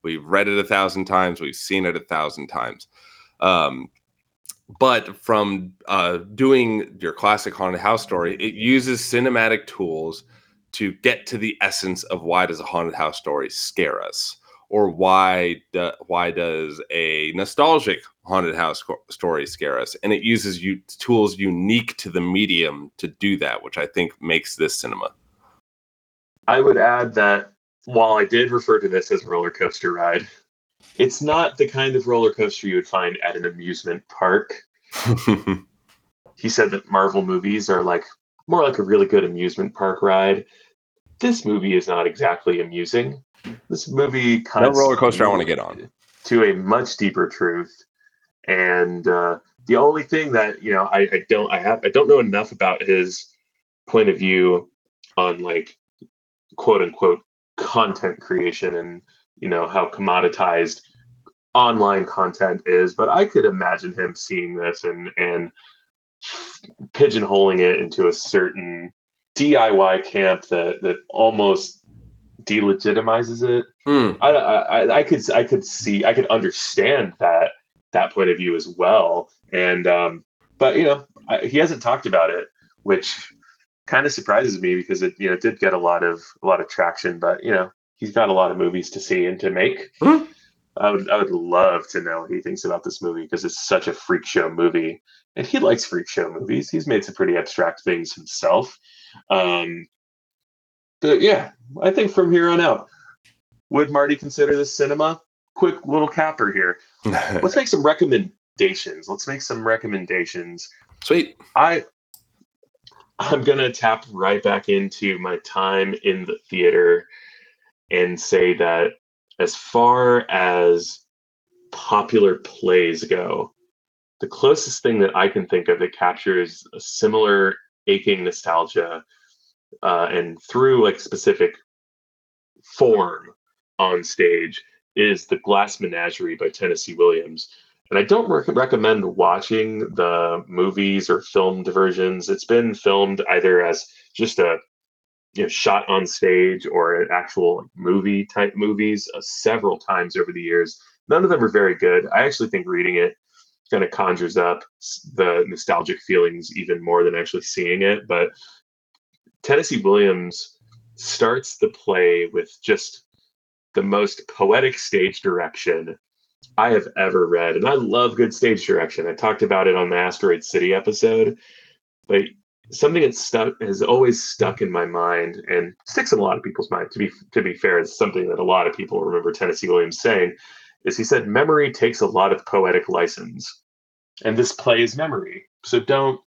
Speaker 3: We've read it a thousand times, we've seen it a thousand times. Um, but from uh, doing your classic haunted house story, it uses cinematic tools to get to the essence of why does a haunted house story scare us or why do, why does a nostalgic haunted house story scare us and it uses you tools unique to the medium to do that which i think makes this cinema
Speaker 1: I would add that while I did refer to this as a roller coaster ride, it's not the kind of roller coaster you would find at an amusement park. He said that Marvel movies are like more like a really good amusement park ride. This movie is not exactly amusing. This movie cuts
Speaker 3: roller coaster i want to get on
Speaker 1: to a much deeper truth. And uh, the only thing that you know, I, I don't, I have, I don't know enough about his point of view on like quote unquote content creation and you know how commoditized online content is. But I could imagine him seeing this and and pigeonholing it into a certain DIY camp that that almost delegitimizes it.
Speaker 3: Hmm.
Speaker 1: I, I I could I could see I could understand that that point of view as well. And um, but you know I, he hasn't talked about it, which kind of surprises me because it you know did get a lot of a lot of traction. But you know he's got a lot of movies to see and to make.
Speaker 3: Mhm.
Speaker 1: I would I would love to know what he thinks about this movie because it's such a freak show movie, and he likes freak show movies. He's made some pretty abstract things himself. Um, but yeah, I think from here on out, would Marty consider this cinema? Quick little capper here. Let's make some recommendations. Let's make some recommendations.
Speaker 3: sweet
Speaker 1: I I'm gonna tap right back into my time in the theater and say that as far as popular plays go, the closest thing that I can think of that captures a similar aching nostalgia uh, and through like specific form on stage is the Glass Menagerie by Tennessee Williams. And I don't rec- recommend watching the movies or filmed versions. It's been filmed either as just a you know shot on stage or an actual movie type movies uh, several times over the years. None of them are very good. I actually think reading it kind of conjures up the nostalgic feelings even more than actually seeing it. But Tennessee Williams starts the play with just the most poetic stage direction I have ever read. And I love good stage direction. I talked about it on the Asteroid City episode, but something that stuck has always stuck in my mind and sticks in a lot of people's mind. To be to be fair, it's something that a lot of people remember Tennessee Williams saying, is he said memory takes a lot of poetic license. And this play is memory. So don't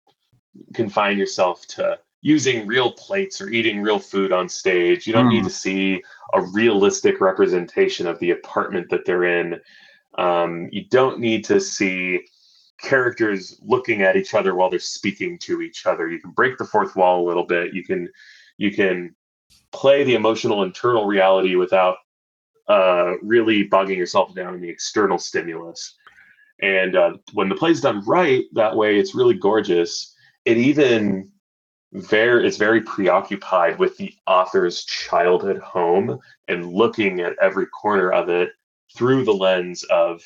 Speaker 1: confine yourself to using real plates or eating real food on stage. You don't need
Speaker 3: Mm.
Speaker 1: to see a realistic representation of the apartment that they're in. Um, you don't need to see characters looking at each other while they're speaking to each other. You can break the fourth wall a little bit. You can you can play the emotional internal reality without uh, really bogging yourself down in the external stimulus. And uh, when the play's done right, that way it's really gorgeous. It even very is very preoccupied with the author's childhood home and looking at every corner of it through the lens of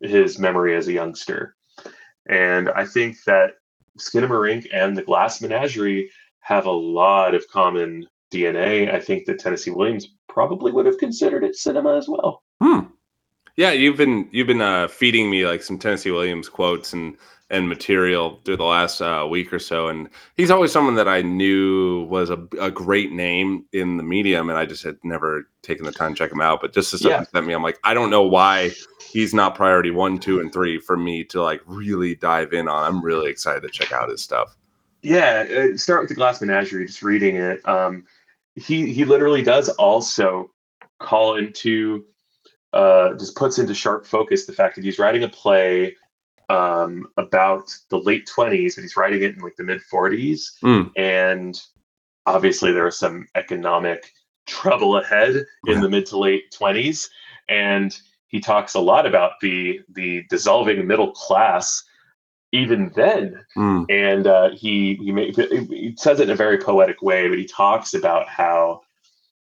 Speaker 1: his memory as a youngster. And I think that Skinamarink and the Glass Menagerie have a lot of common DNA. I think that Tennessee Williams probably would have considered it cinema as well.
Speaker 3: Hmm. Yeah, you've been you've been uh, feeding me like some Tennessee Williams quotes and and material through the last uh, week or so, and he's always someone that I knew was a, a great name in the medium, and I just had never taken the time to check him out. But just to stuff
Speaker 1: Yeah.
Speaker 3: sent me, I'm like, I don't know why he's not priority one, two, and three for me to like really dive in on. I'm really excited to check out his stuff.
Speaker 1: Yeah, uh, start with the Glass Menagerie. Just reading it, um, he he literally does also call into, uh, just puts into sharp focus the fact that he's writing a play um, about the late twenties, but he's writing it in like the mid forties,
Speaker 3: Mm.
Speaker 1: and obviously there is some economic trouble ahead in the mid to late twenties, and he talks a lot about the the dissolving middle class even then
Speaker 3: Mm.
Speaker 1: and uh, he he, ma- he says it in a very poetic way, but he talks about how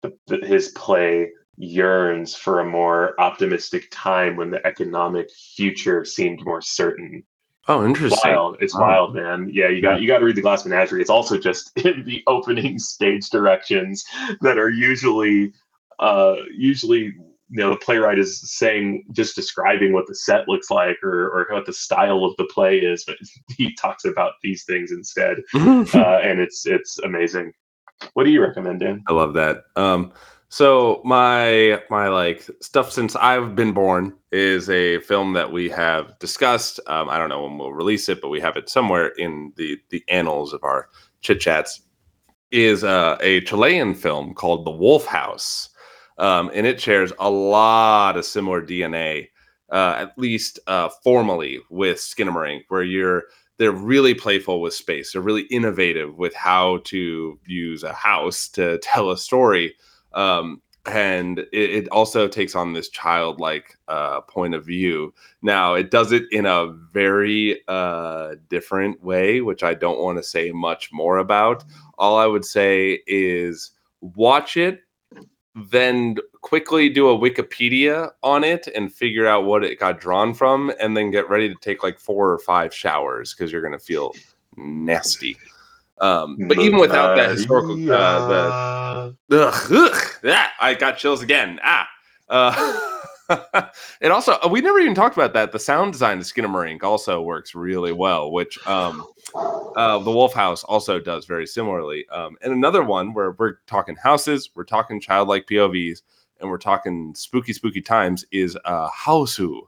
Speaker 1: the, the, his play yearns for a more optimistic time when the economic future seemed more certain.
Speaker 3: Oh, interesting.
Speaker 1: Wild, it's
Speaker 3: Wow.
Speaker 1: wild, man. Yeah, you got you got to read the Glass Menagerie. It's also just in the opening stage directions that are usually uh usually you know the playwright is saying just describing what the set looks like or or what the style of the play is but he talks about these things instead uh, and it's it's amazing what do you recommend dan
Speaker 3: I love that. Um, so my my like stuff since I've been born is a film that we have discussed. Um, I don't know when we'll release it, but we have it somewhere in the the annals of our chit chats. Is uh, a Chilean film called The Wolf House, um, and it shares a lot of similar DNA, uh, at least uh, formally, with Skinamarink, where you're they're really playful with space. They're really innovative with how to use a house to tell a story. Um, and it, it also takes on this childlike uh, point of view. Now, it does it in a very uh, different way, which I don't want to say much more about. All I would say is watch it, then quickly do a Wikipedia on it and figure out what it got drawn from, and then get ready to take like four or five showers because you're going to feel nasty. Um, but even without that historical, uh, the ugh, ugh, yeah, I got chills again. Ah, uh, it also we never even talked about that. The sound design of Skinamarink also works really well, which um, uh, the Wolf House also does very similarly. Um, and another one where we're talking houses, we're talking childlike POVs, and we're talking spooky, spooky times is uh, Hausu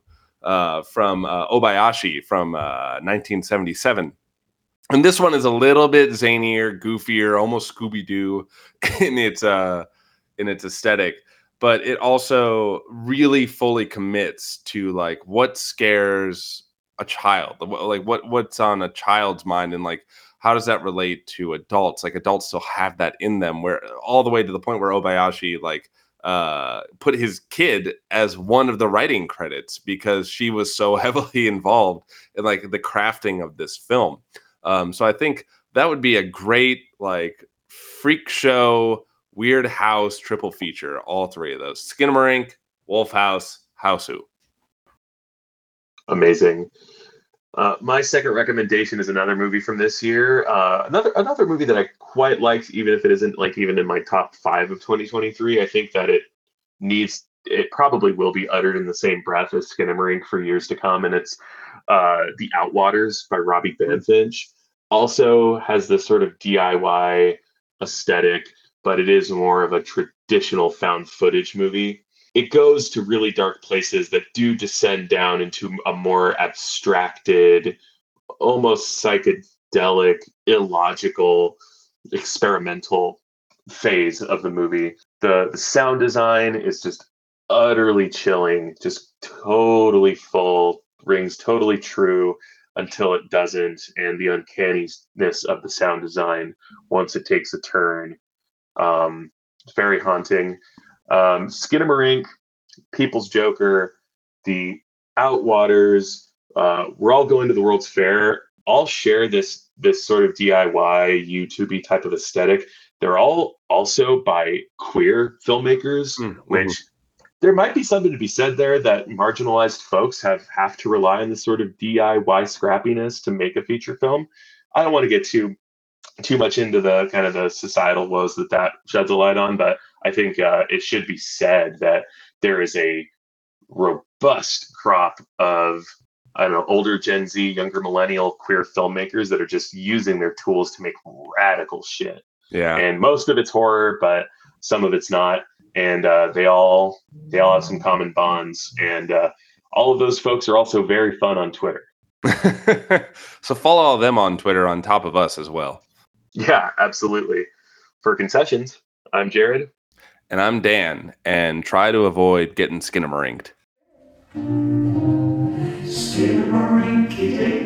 Speaker 3: uh, from uh, Obayashi from uh, 1977. And this one is a little bit zanier, goofier, almost Scooby Doo in its uh, in its aesthetic, but it also really fully commits to like what scares a child, like what what's on a child's mind, and like how does that relate to adults? Like adults still have that in them, where all the way to the point where Obayashi like uh put his kid as one of the writing credits because she was so heavily involved in like the crafting of this film um so i think that would be a great like freak show weird house triple feature all three of those. Skinamarink wolf house Hausu
Speaker 1: amazing. Uh, my second recommendation is another movie from this year. Uh, another another movie that i quite liked even if it isn't like even in my top five of 2023 i think that it needs it probably will be uttered in the same breath as Skinamarink for years to come, and it's uh, The Outwaters by Robbie Banfitch. Also has this sort of DIY aesthetic, but it is more of a traditional found footage movie. It goes to really dark places that do descend down into a more abstracted, almost psychedelic, illogical experimental phase of the movie. The, the sound design is just utterly chilling, just totally full, rings totally true until it doesn't, and the uncanniness of the sound design once it takes a turn. Um, it's very haunting. Um, Skinamarink, People's Joker, the Outwaters, uh, we're all going to the World's Fair. All share this this sort of DIY YouTubey type of aesthetic. They're all also by queer filmmakers,
Speaker 3: Mm,
Speaker 1: which there might be something to be said there that marginalized folks have have to rely on this sort of DIY scrappiness to make a feature film. I don't want to get too too much into the kind of the societal woes that that sheds a light on, but I think uh, it should be said that there is a robust crop of I don't know older Gen Z, younger millennial queer filmmakers that are just using their tools to make radical shit
Speaker 3: Yeah.
Speaker 1: and most of it's horror, but some of it's not. And uh, they all they all have some common bonds, and uh, all of those folks are also very fun on Twitter.
Speaker 3: so follow all them on Twitter on top of us as well.
Speaker 1: Yeah, absolutely. For concessions, I'm Jared.
Speaker 3: And I'm Dan, and try to avoid getting skinamarinked.
Speaker 2: Skinnamarink-a-dinky-dink,